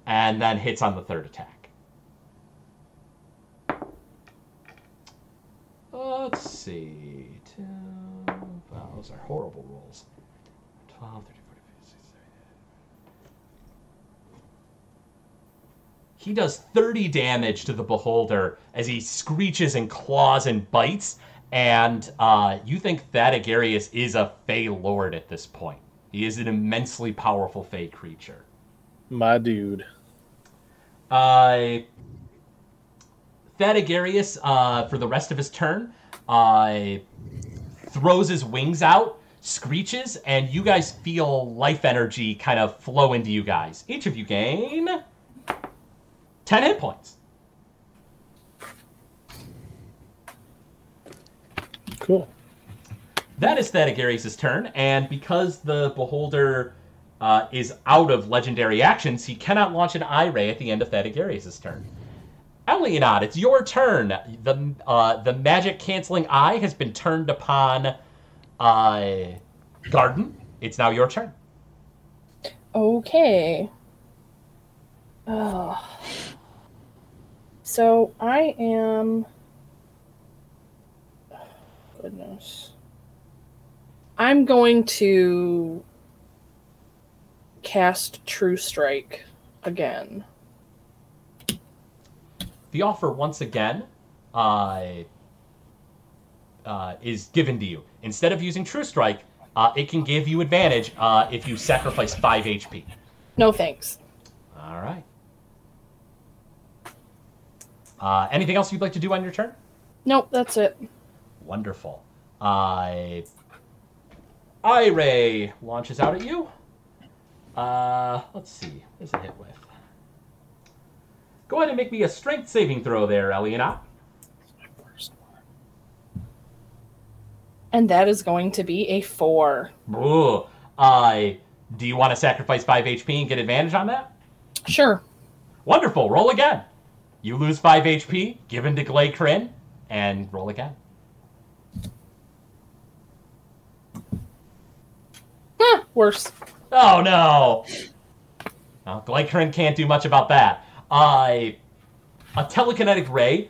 And then hits on the third attack. Let's see. Wow, those are horrible rolls. 12, 13, 14, 15, 16, 17. He does 30 damage to the beholder as he screeches and claws and bites. And uh, you think Thadagarius is a Fey Lord at this point. He is an immensely powerful Fey creature. My dude. Uh, Thadagarius, uh, for the rest of his turn, uh, throws his wings out, screeches, and you guys feel life energy kind of flow into you guys. Each of you gain 10 hit points. Cool. That is Thadagarius' turn, and because the Beholder uh, is out of legendary actions, he cannot launch an eye ray at the end of Thadagarius' turn. Elionod, it's your turn. The uh, the magic canceling eye has been turned upon uh, Garden. It's now your turn. Okay. Oh. So I am. Goodness. I'm going to cast True Strike again. The offer once again uh, uh, is given to you. Instead of using True Strike, uh, it can give you advantage uh, if you sacrifice five HP. No thanks. All right. Uh, anything else you'd like to do on your turn? Nope, that's it. Wonderful. I. Eye launches out at you. Uh, let's see. What does it hit with? Go ahead and make me a strength saving throw there, Eliana. And that is going to be a four. Ooh. I. Do you want to sacrifice 5 HP and get advantage on that? Sure. Wonderful. Roll again. You lose 5 HP, given to Glay Kryn, and roll again. Huh, worse. Oh no! Well, can't do much about that. I a telekinetic ray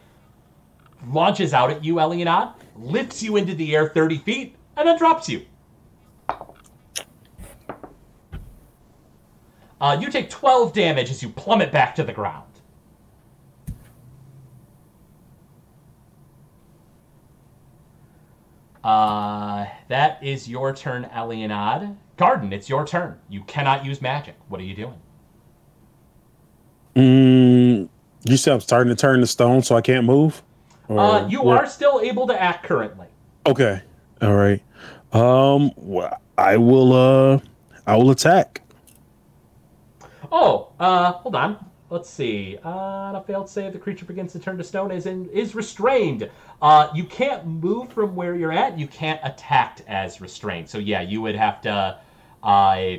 launches out at you, Elianot, lifts you into the air 30 feet, and then drops you. Uh, you take 12 damage as you plummet back to the ground. Uh, that is your turn, Elianad. Garden, it's your turn. You cannot use magic. What are you doing? Mm, you said I'm starting to turn to stone, so I can't move. Or Uh, you are still able to act currently. okay. All right. Um, I will. Uh, I will attack. Oh, uh, hold on. Let's see. Uh, on a failed save, the creature begins to turn to stone. Is in is restrained. Uh, you can't move from where you're at. You can't attack as restrained. So yeah, you would have to. Uh,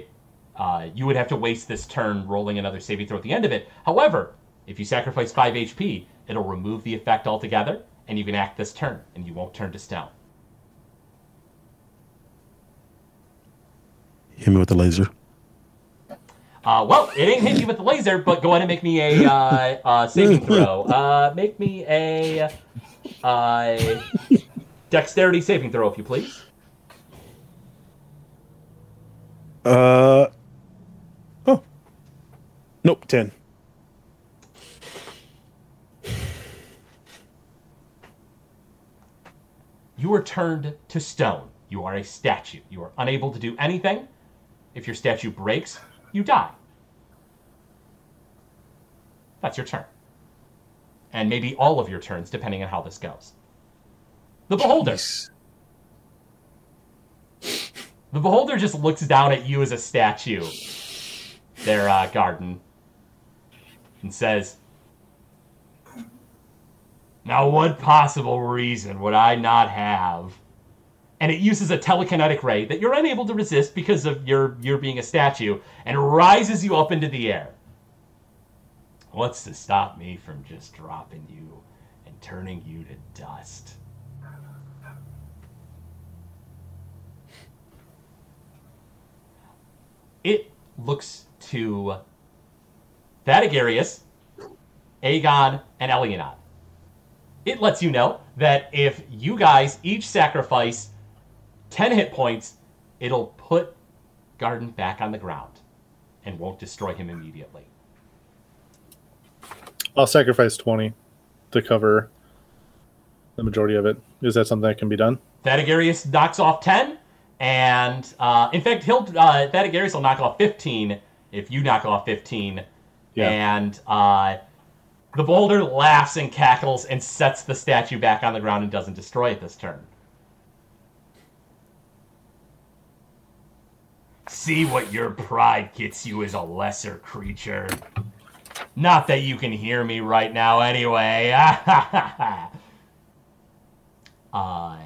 uh, you would have to waste this turn rolling another saving throw at the end of it. However, if you sacrifice five HP, it'll remove the effect altogether, and you can act this turn, and you won't turn to stone. Hit me with the laser. Uh, well, it ain't hitting you with the laser, but go ahead and make me a uh, uh, saving throw. Uh, make me a uh, dexterity saving throw, if you please. Uh. Oh. Nope. Ten. You are turned to stone. You are a statue. You are unable to do anything. If your statue breaks, you die. That's your turn. And maybe all of your turns, depending on how this goes. The Beholder. The Beholder just looks down at you as a statue, their uh, Garden, and says, Now, what possible reason would I not have? And it uses a telekinetic ray that you're unable to resist because of your, your being a statue and rises you up into the air. What's to stop me from just dropping you and turning you to dust? It looks to Thadagarius, Aegon, and Elionod. It lets you know that if you guys each sacrifice 10 hit points, it'll put Garden back on the ground and won't destroy him immediately. I'll sacrifice 20 to cover the majority of it. Is that something that can be done? Thadagarius knocks off 10, and uh, in fact, he'll uh, Thadagarius will knock off 15 if you knock off 15. Yeah. And uh, the boulder laughs and cackles and sets the statue back on the ground and doesn't destroy it this turn. See what your pride gets you as a lesser creature. Not that you can hear me right now, anyway. uh,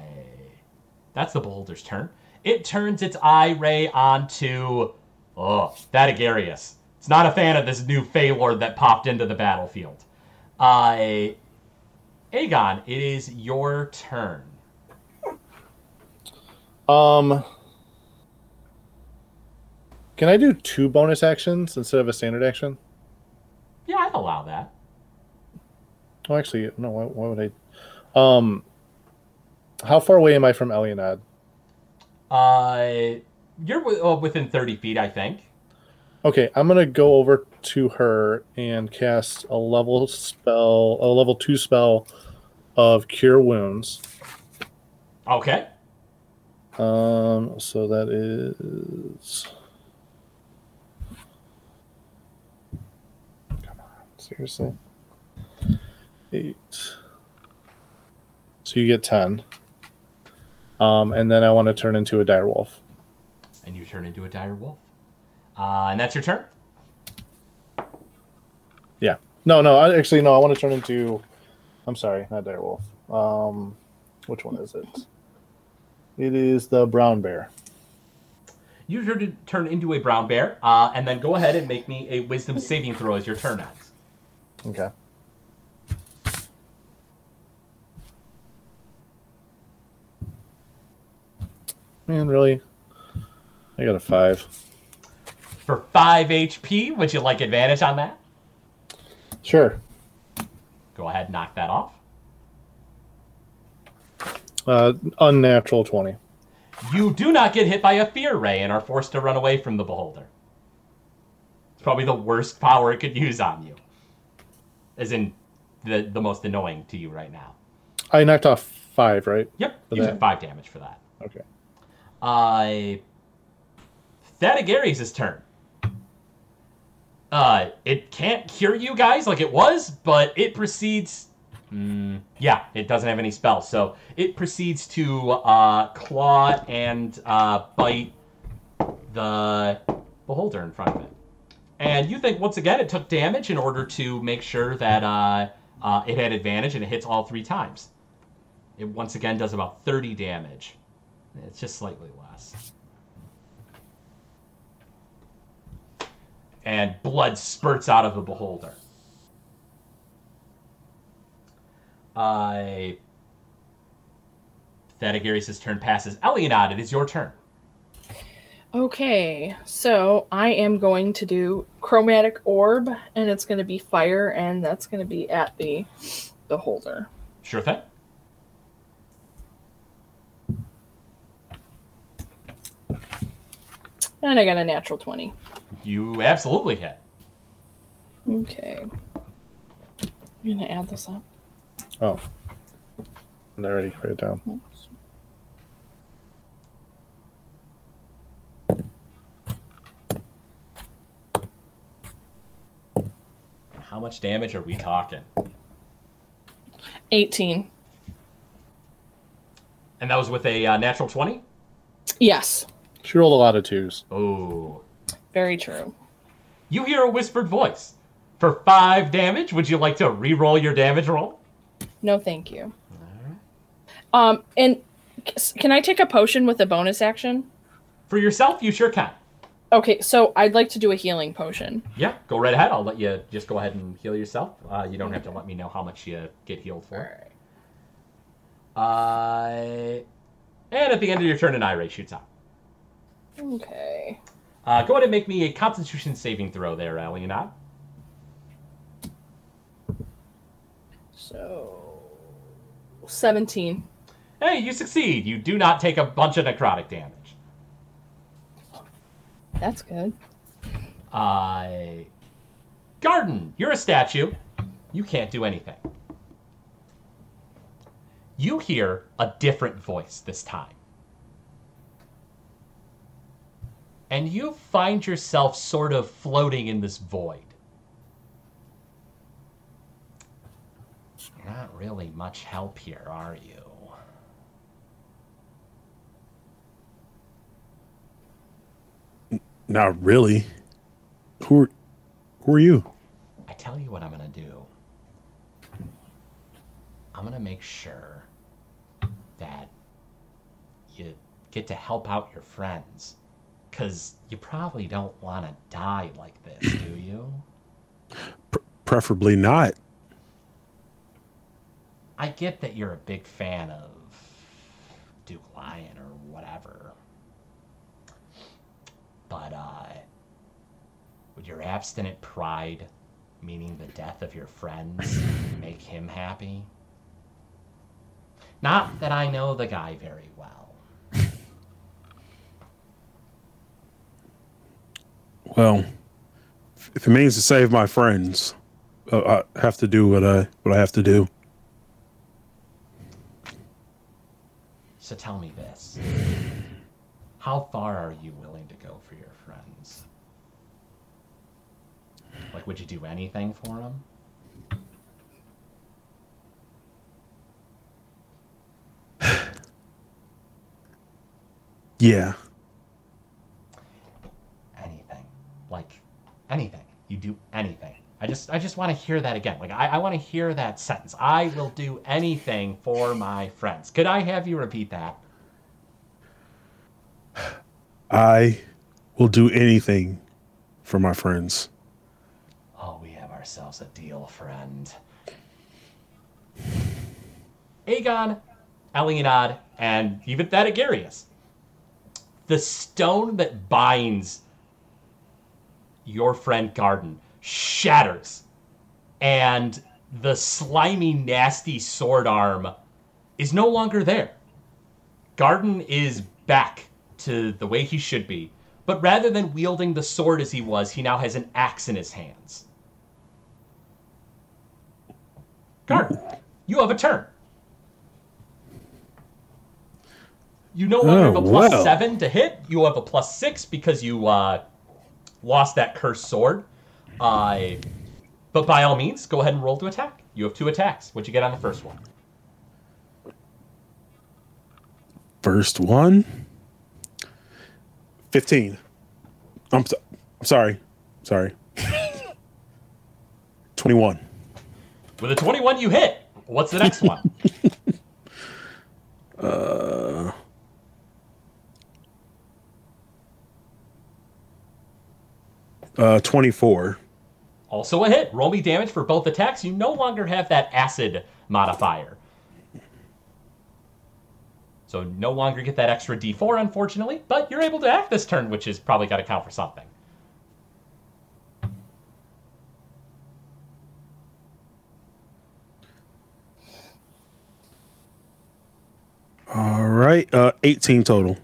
that's the boulder's turn. It turns its eye ray onto oh Thadagarius. It's not a fan of this new Fey Lord that popped into the battlefield. Uh, Aegon, it is your turn. Um, can I do two bonus actions instead of a standard action? Yeah, I'd allow that. Oh, actually, no. Why, why would I? Um, how far away am I from Elionad? Uh, you're uh, within 30 feet, I think. Okay, I'm gonna go over to her and cast a level spell, a level two spell of Cure Wounds. Okay. Um, so that is. Come on, seriously. Eight. So you get ten. Um, and then I want to turn into a dire wolf. And you turn into a dire wolf. Uh, and that's your turn? Yeah. No, no. I actually no. I want to turn into. I'm sorry, not dire wolf. Um, which one is it? It is the brown bear. You turn, to, turn into a brown bear, uh, and then go ahead and make me a wisdom saving throw as your turn ends. Okay. Man, really? I got a five. For 5 HP, would you like advantage on that? Sure. Go ahead knock that off. Uh, unnatural twenty. You do not get hit by a fear ray and are forced to run away from the beholder. It's probably the worst power it could use on you. As in, the, the most annoying to you right now. I knocked off five, right? Yep, For you that. took 5 damage for that. Okay. Uh, Thadagarius' turn. Uh, it can't cure you guys like it was, but it proceeds. Mm, yeah, it doesn't have any spells, so it proceeds to uh, claw and uh, bite the beholder in front of it. And you think once again it took damage in order to make sure that uh, uh, it had advantage and it hits all three times. It once again does about 30 damage. It's just slightly less. And blood spurts out of the beholder. Uh, Thaddeus' turn passes. Elionod, it is your turn. Okay, so I am going to do chromatic orb, and it's going to be fire, and that's going to be at the the holder. Sure thing. And I got a natural 20. You absolutely hit. Okay. I'm going to add this up. Oh. I'm not ready. Write it down. Hmm. How much damage are we talking? 18. And that was with a uh, natural 20? Yes, She rolled a lot of twos. Oh. very true. You hear a whispered voice. For five damage, would you like to re-roll your damage roll? No, thank you. Um, and c- can I take a potion with a bonus action? For yourself, you sure can. Okay, so I'd like to do a healing potion. Yeah, go right ahead. I'll let you just go ahead and heal yourself. Uh, you don't have to let me know how much you get healed for. Uh, and at the end of your turn, an eye ray shoots out. Okay. Uh, go ahead and make me a Constitution saving throw there, uh, Leonard. So 17. Hey, you succeed. You do not take a bunch of necrotic damage. That's good. Uh, Garden, you're a statue. You can't do anything. You hear a different voice this time. And you find yourself sort of floating in this void. You're not really much help here, are you? Not really. Who are, who are you? I tell you what I'm gonna do. I'm gonna make sure that you get to help out your friends. Cause you probably don't wanna die like this, do you? Preferably not. I get that you're a big fan of Duke Lion or whatever. But uh would your abstinent pride, meaning the death of your friends, make him happy? Not that I know the guy very well. Well, if it means to save my friends, uh, I have to do what I what I have to do. So tell me this. How far are you willing to go for your friends? Like, would you do anything for them? Yeah. anything. Like anything. You do anything. I just i just want to hear that again. Like i, I want to hear that sentence. I will do anything for my friends. Could i have you repeat that I will do anything for my friends. oh we have ourselves a deal friend aegon Elionad, and even Thadagarius. The stone that binds your friend Garden shatters, and the slimy, nasty sword arm is no longer there. Garden is back to the way he should be, but rather than wielding the sword as he was, he now has an axe in his hands. Garden, you have a turn. You no longer have a Oh, plus well. seven to hit. You have a plus six because you uh, lost that cursed sword. Uh, but by all means, go ahead and roll to attack. You have two attacks. What'd you get on the first one? First one. 15. I'm, so, I'm sorry. Sorry. 21. With a 21, you hit. What's the next one? Uh, uh, 24. also a hit. Roll me damage for both attacks. You no longer have that acid modifier. So no longer get that extra d4, unfortunately, but you're able to act this turn, which is probably got to count for something. All right. Uh, 18 total.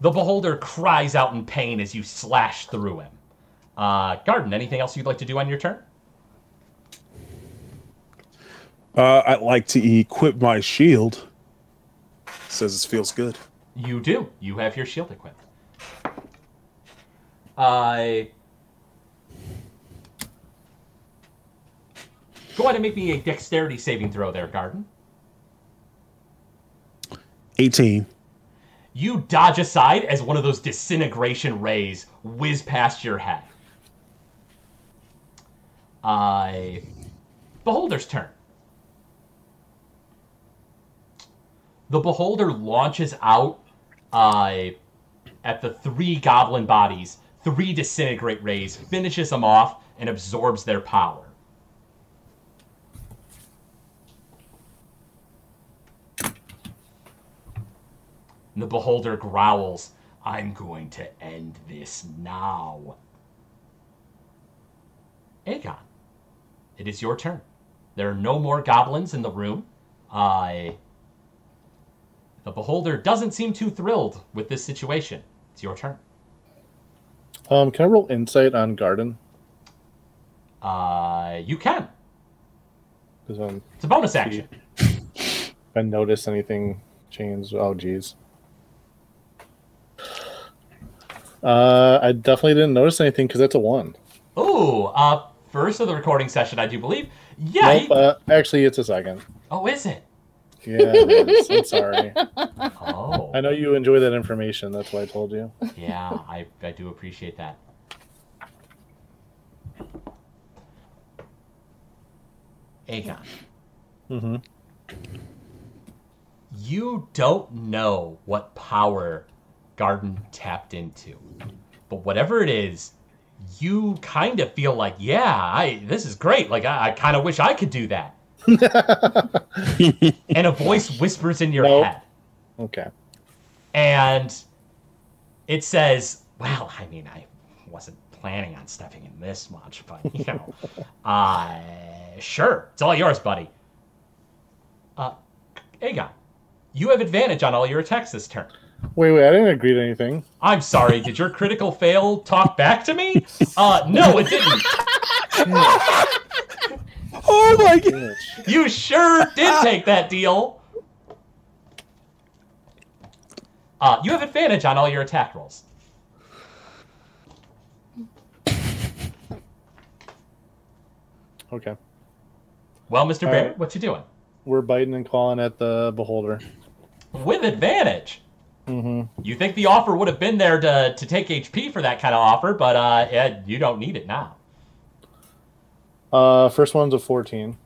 The beholder cries out in pain as you slash through him. Uh, Garden, anything else you'd like to do on your turn? Uh, I'd like to equip my shield. Says it feels good. You do. You have your shield equipped. Uh, go ahead and make me a dexterity saving throw there, Garden. 18. You dodge aside as one of those disintegration rays whiz past your head. Uh, Beholder's turn. The Beholder launches out uh, at the three goblin bodies, three disintegrate rays, finishes them off, and absorbs their power. And the beholder growls, I'm going to end this now. Aegon, it is your turn. There are no more goblins in the room. Uh, the beholder doesn't seem too thrilled with this situation. It's your turn. Um, can I roll insight on garden? Uh, you can. Um, It's a bonus action. if I notice anything change, oh geez. Uh, I definitely didn't notice anything because that's a one. Ooh, uh, first of the recording session, I do believe. Yeah. Nope, he- uh, actually, it's a second. oh, is it? Yeah. I'm sorry. Oh. I know you enjoy that information. That's why I told you. Yeah, I, I do appreciate that. Aegon, Mm-hmm. you don't know what power Garden tapped into. But whatever it is, you kind of feel like, yeah, I this is great. Like I, I kind of wish I could do that. and a voice whispers in your Nope. head. Okay. and it says, "Well, I mean, I wasn't planning on stepping in this much, but you know, uh, sure, it's all yours, buddy." Uh, Aegon, you have advantage on all your attacks this turn. Wait, wait. I didn't agree to anything. I'm sorry, did your critical fail talk back to me? Uh, no, it didn't. Oh my god! You sure did take that deal. Uh, you have advantage on all your attack rolls. Okay. Well, Mr. All Barrett, right. what you doing? We're biting and clawing at the beholder. With advantage. Mm-hmm. You think the offer would have been there to, to take HP for that kind of offer, but uh, yeah, you don't need it now. Uh, first one's a 14.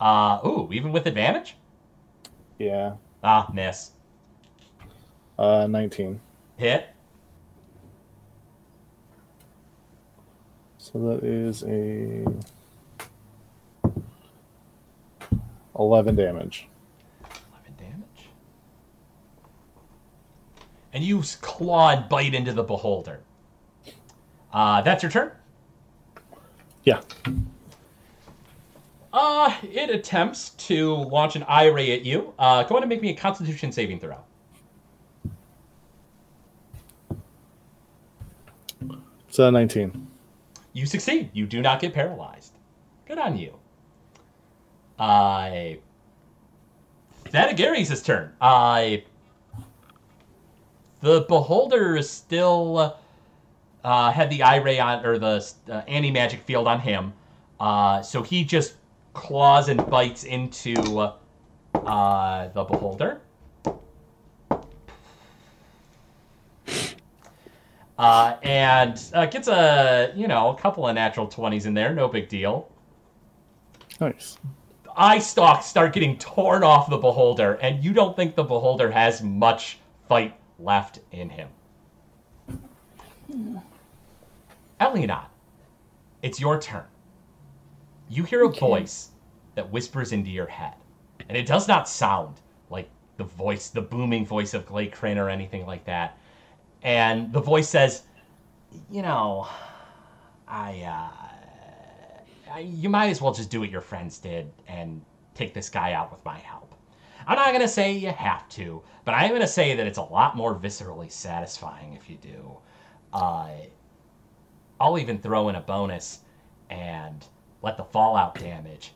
Uh, ooh, even with advantage? Yeah. Ah, miss. Uh, 19. Hit. So that is a 11 damage. 11 damage. And you s- claw and bite into the beholder. Uh, that's your turn? Yeah. Uh, it attempts to launch an eye ray at you. Uh, go ahead and make me a constitution saving throw. A 19. You succeed. You do not get paralyzed. Good on you. I. Uh, Thaddegary's turn. Uh, the beholder is still uh, had the eye ray on, or the uh, anti magic field on him. Uh, so he just claws and bites into uh, the beholder. uh, and uh, gets a you know a couple of natural twenties in there. No big deal. Nice. eye stalks start getting torn off the beholder, and you don't think the beholder has much fight left in him. Elionot, it's your turn. You hear a voice that whispers into your head, and it does not sound like the voice, the booming voice of Glay Kryn or anything like that. And the voice says, "You know, I, uh, I, you might as well just do what your friends did and take this guy out with my help. I'm not gonna say you have to, but I am gonna say that it's a lot more viscerally satisfying if you do. Uh, I'll even throw in a bonus and let the fallout damage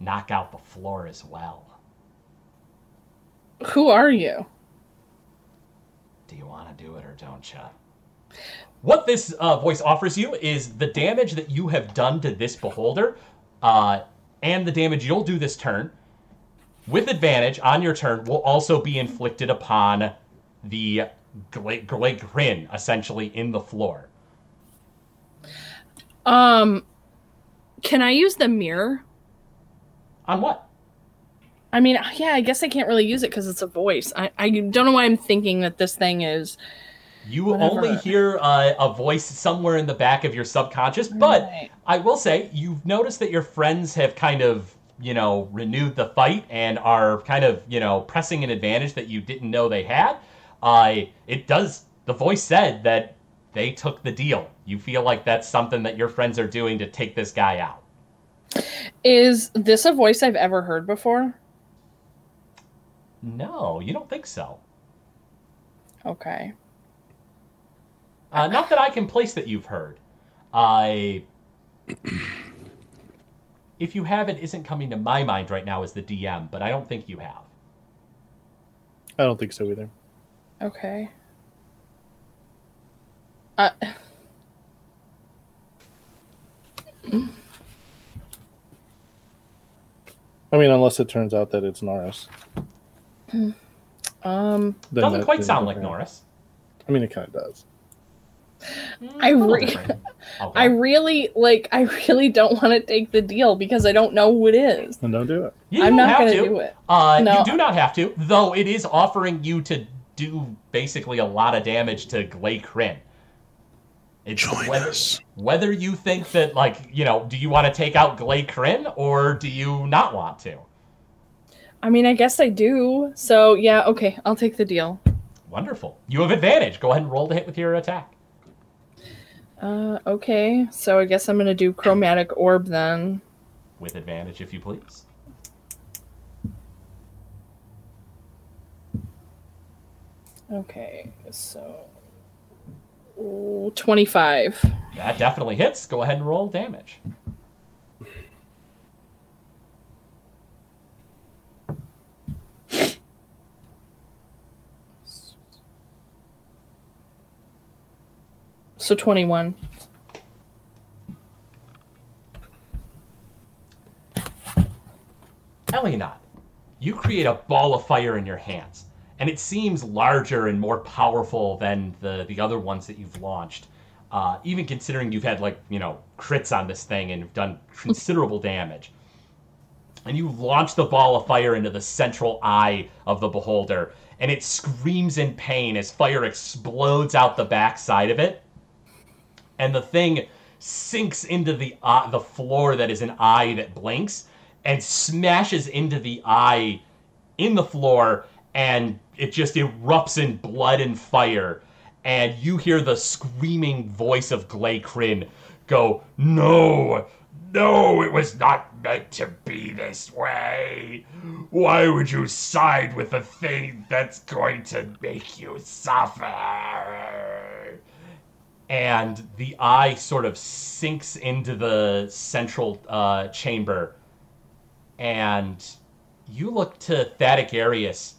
knock out the floor as well. Who are you? Do you want to do it or don't you? What this uh, voice offers you is the damage that you have done to this beholder, uh, and the damage you'll do this turn, with advantage on your turn, will also be inflicted upon the Gla- Gla- Grin, essentially in the floor. Um, can I use the mirror? On what? I mean, yeah, I guess I can't really use it because it's a voice. I, I don't know why I'm thinking that this thing is. You Whatever. only hear uh, a voice somewhere in the back of your subconscious, but Right. I will say you've noticed that your friends have kind of, you know, renewed the fight and are kind of, you know, pressing an advantage that you didn't know they had. Uh, it does. The voice said that they took the deal. You feel like that's something that your friends are doing to take this guy out. Is this a voice I've ever heard before? No, you don't think so. Okay. Uh, not that I can place that you've heard. I. if you have, it isn't coming to my mind right now as the DM, but I don't think you have. I don't think so either. Okay. Uh, I mean, unless it turns out that it's Norris. um, Then Doesn't that- quite then- sound like. Norris. I mean, it kind of does. I A little re- different. Okay. I really like. I really don't want to take the deal because I don't know who it is. Then don't do it. You I'm don't not have gonna to. do it. Uh, No. You do not have to, though it is offering you to do basically a lot of damage to Glay Kryn. It's Join whether, us. whether you think that, like, you know, do you want to take out Glay Kryn or do you not want to? I mean, I guess I do. So yeah, okay, I'll take the deal. Wonderful. You have advantage. Go ahead and roll to hit with your attack. Uh, okay, so I guess I'm gonna do chromatic orb then. With advantage, if you please. Okay, so ooh, 25. That definitely hits. Go ahead and roll damage. So 21. Elionot, you create a ball of fire in your hands, and it seems larger and more powerful than the, the other ones that you've launched. Uh, even considering you've had like you know crits on this thing and have done considerable damage. And you launch the ball of fire into the central eye of the beholder, and it screams in pain as fire explodes out the backside of it and the thing sinks into the eye, the floor that is an eye that blinks and smashes into the eye in the floor and it just erupts in blood and fire and you hear the screaming voice of Glay go no no it was not meant to be this way why would you side with the thing that's going to make you suffer and the eye sort of sinks into the central uh, chamber. And you look to Thaddeus,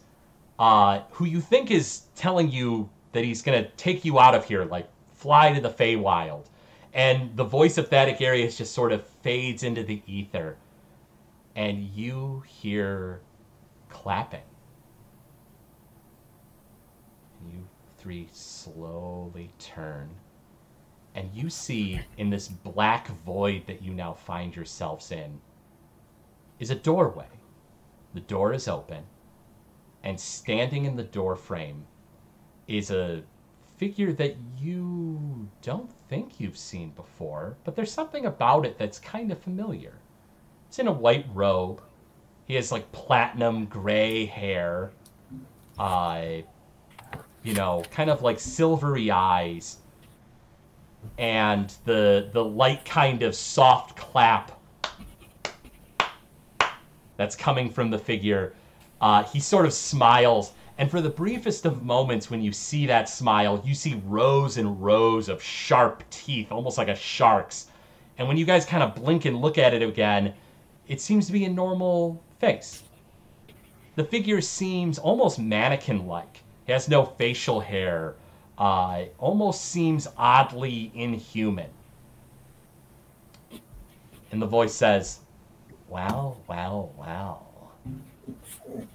uh, who you think is telling you that he's going to take you out of here, like fly to the Feywild. And the voice of Thaddeus just sort of fades into the ether. And you hear clapping. And you three slowly turn and you see in this black void that you now find yourselves in is a doorway. The door is open, and standing in the door frame is a figure that you don't think you've seen before, but there's something about it that's kind of familiar. It's in a white robe. He has like platinum gray hair. Uh, you know, kind of like silvery eyes. And the the light kind of soft clap that's coming from the figure. Uh, he sort of smiles, and for the briefest of moments, when you see that smile, you see rows and rows of sharp teeth, almost like a shark's. And when you guys kind of blink and look at it again, it seems to be a normal face. The figure seems almost mannequin like. He has no facial hair, uh, almost seems oddly inhuman. And the voice says, Well, well, well.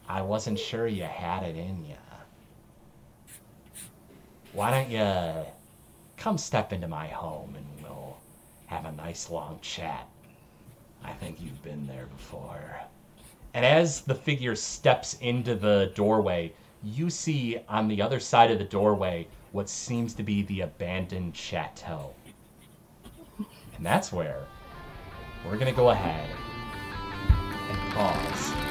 I wasn't sure you had it in you. Why don't you come step into my home and we'll have a nice long chat? I think you've been there before. And as the figure steps into the doorway, you see on the other side of the doorway what seems to be the abandoned chateau. And that's where we're going to go ahead and pause